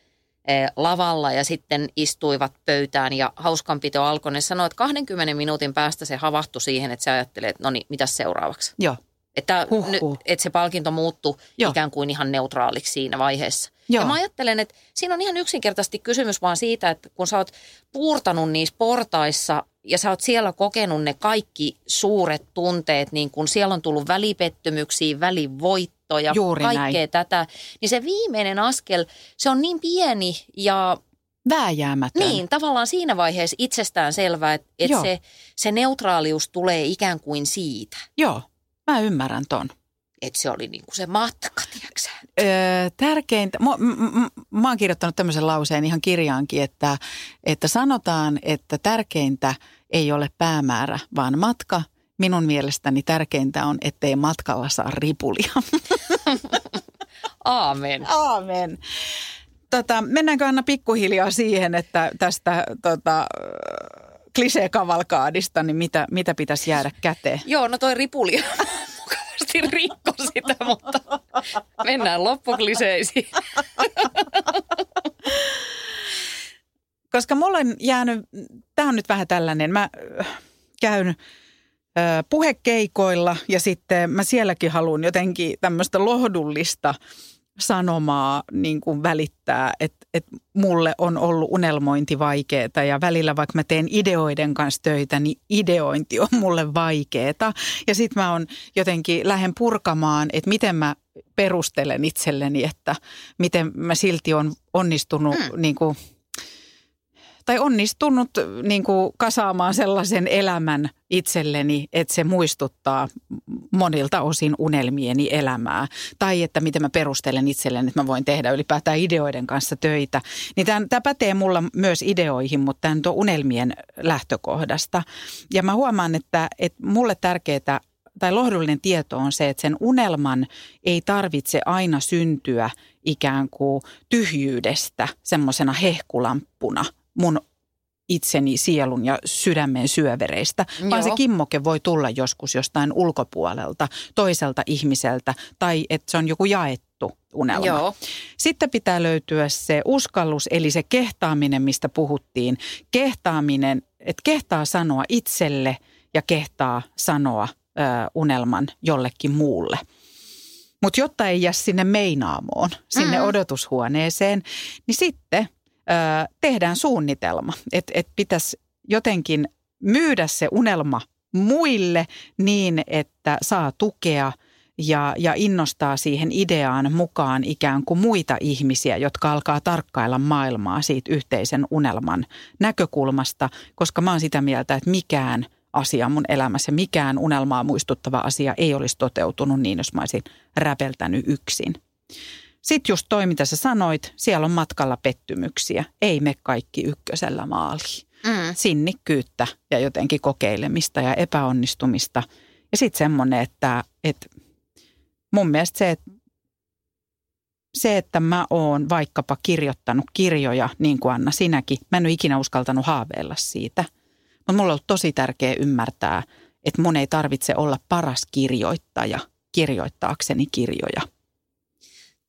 lavalla ja sitten istuivat pöytään ja hauskanpito alkoi. Ne sanoi, että 20 minuutin päästä se havahtui siihen, että se ajattelee, että no niin, mitä seuraavaksi? Joo, Että, Huhhuh. nyt, että se palkinto muuttui Joo. ikään kuin ihan neutraaliksi siinä vaiheessa. Joo. Ja mä ajattelen, että siinä on ihan yksinkertaisesti kysymys vaan siitä, että kun sä oot puurtanut niissä portaissa ja sä oot siellä kokenut ne kaikki suuret tunteet, niin kun siellä on tullut välipettymyksiä, välivoittoja, Juuri näin. kaikkea tätä, niin se viimeinen askel, se on niin pieni ja vääjäämätön. niin, tavallaan siinä vaiheessa itsestään selvää, että, että Joo. se, se neutraalius tulee ikään kuin siitä, Joo, mä ymmärrän ton. Että se oli niin kuin se matka, tiedätkö Öö, tärkeintä, mä, m- m- mä oon kirjoittanut tämmöisen lauseen ihan kirjaankin, että, että sanotaan, että tärkeintä ei ole päämäärä, vaan matka. Minun mielestäni tärkeintä on, ettei matkalla saa ripulia. Aamen. Aamen. Tota, mennäänkö Anna pikkuhiljaa siihen, että tästä tota, klisee-kavalkaadista, niin mitä, mitä pitäisi jäädä käteen? Joo, no toi ripuli mukavasti rikko sitä, mutta mennään loppukliseisiin. Koska mulla on jäänyt, tämä on nyt vähän tällainen, mä äh, käyn äh, puhekeikoilla ja sitten mä sielläkin haluan jotenkin tämmöistä lohdullista sanomaa niin kuin välittää, että, että mulle on ollut unelmointi vaikeaa ja välillä vaikka mä teen ideoiden kanssa töitä, niin ideointi on mulle vaikeaa. Ja sitten mä on jotenkin lähden purkamaan, että miten mä perustelen itselleni, että miten mä silti on onnistunut mm. niin kuin tai onnistunut niin kuin kasaamaan sellaisen elämän itselleni, että se muistuttaa monilta osin unelmieni elämää. Tai että miten mä perustelen itselleni, että mä voin tehdä ylipäätään ideoiden kanssa töitä. Niin tämä pätee mulla myös ideoihin, mutta tämä on unelmien lähtökohdasta. Ja mä huomaan, että, että mulle tärkeää tai lohdullinen tieto on se, että sen unelman ei tarvitse aina syntyä ikään kuin tyhjyydestä semmoisena hehkulamppuna mun itseni, sielun ja sydämen syövereistä, Joo. vaan se kimmoke voi tulla joskus jostain ulkopuolelta, toiselta ihmiseltä tai että se on joku jaettu unelma. Joo. Sitten pitää löytyä se uskallus, eli se kehtaaminen, mistä puhuttiin. Kehtaaminen, että kehtaa sanoa itselle ja kehtaa sanoa ö, unelman jollekin muulle. Mutta jotta ei jää sinne meinaamoon, sinne mm. odotushuoneeseen, niin sitten tehdään suunnitelma, että et pitäisi jotenkin myydä se unelma muille niin, että saa tukea ja, ja innostaa siihen ideaan mukaan ikään kuin muita ihmisiä, jotka alkaa tarkkailla maailmaa siitä yhteisen unelman näkökulmasta, koska mä oon sitä mieltä, että mikään asia mun elämässä, mikään unelmaa muistuttava asia ei olisi toteutunut niin, jos mä olisin räpeltänyt yksin. Sitten just toi, mitä sä sanoit, siellä on matkalla pettymyksiä. Ei me kaikki ykkösellä maaliin. Mm. Sinnikkyyttä ja jotenkin kokeilemista ja epäonnistumista. Ja sitten semmoinen, että, että mun mielestä se, että se, että mä oon vaikkapa kirjoittanut kirjoja, niin kuin Anna sinäkin, mä en ole ikinä uskaltanut haaveilla siitä. Mutta mulla on ollut tosi tärkeää ymmärtää, että mun ei tarvitse olla paras kirjoittaja kirjoittaakseni kirjoja.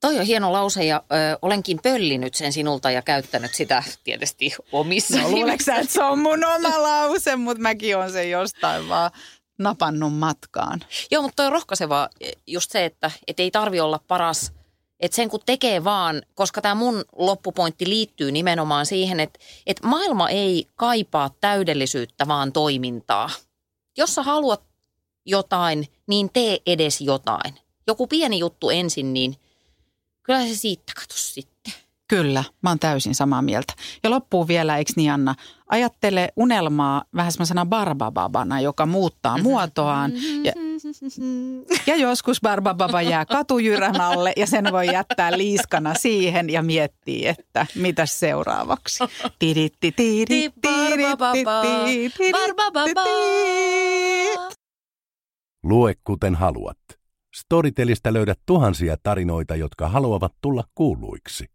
Toi on hieno lause ja ö, olenkin pöllinyt sen sinulta ja käyttänyt sitä tietysti omissa no, luuleeko että se on mun oma lause, mutta mäkin on se jostain vaan napannut matkaan. Joo, mutta toi on rohkaisevaa just se, että et ei tarvi olla paras, että sen kun tekee vaan, koska tämä mun loppupointti liittyy nimenomaan siihen, että, että maailma ei kaipaa täydellisyyttä, vaan toimintaa. Jos sä haluat jotain, niin tee edes jotain. Joku pieni juttu ensin, niin kyllä se siitä kato sitten. Kyllä, mä oon täysin samaa mieltä. Ja loppuu vielä, eikö niin Anna, ajattele unelmaa vähän semmoisena barbababana, joka muuttaa muotoaan. Ja, ja joskus barbababa jää katujyrän alle ja sen voi jättää liiskana siihen ja miettii, että mitä seuraavaksi. Lue kuten haluat. Storytelistä löydät tuhansia tarinoita, jotka haluavat tulla kuuluiksi.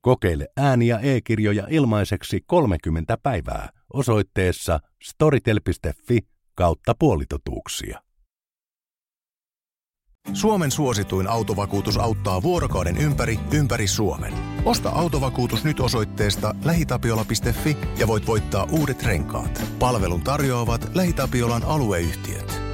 Kokeile ääni- ja e-kirjoja ilmaiseksi 30 päivää osoitteessa storytel.fi kautta puolitotuuksia. Suomen suosituin autovakuutus auttaa vuorokauden ympäri, ympäri Suomen. Osta autovakuutus nyt osoitteesta lähitapiola.fi ja voit voittaa uudet renkaat. Palvelun tarjoavat LähiTapiolan alueyhtiöt.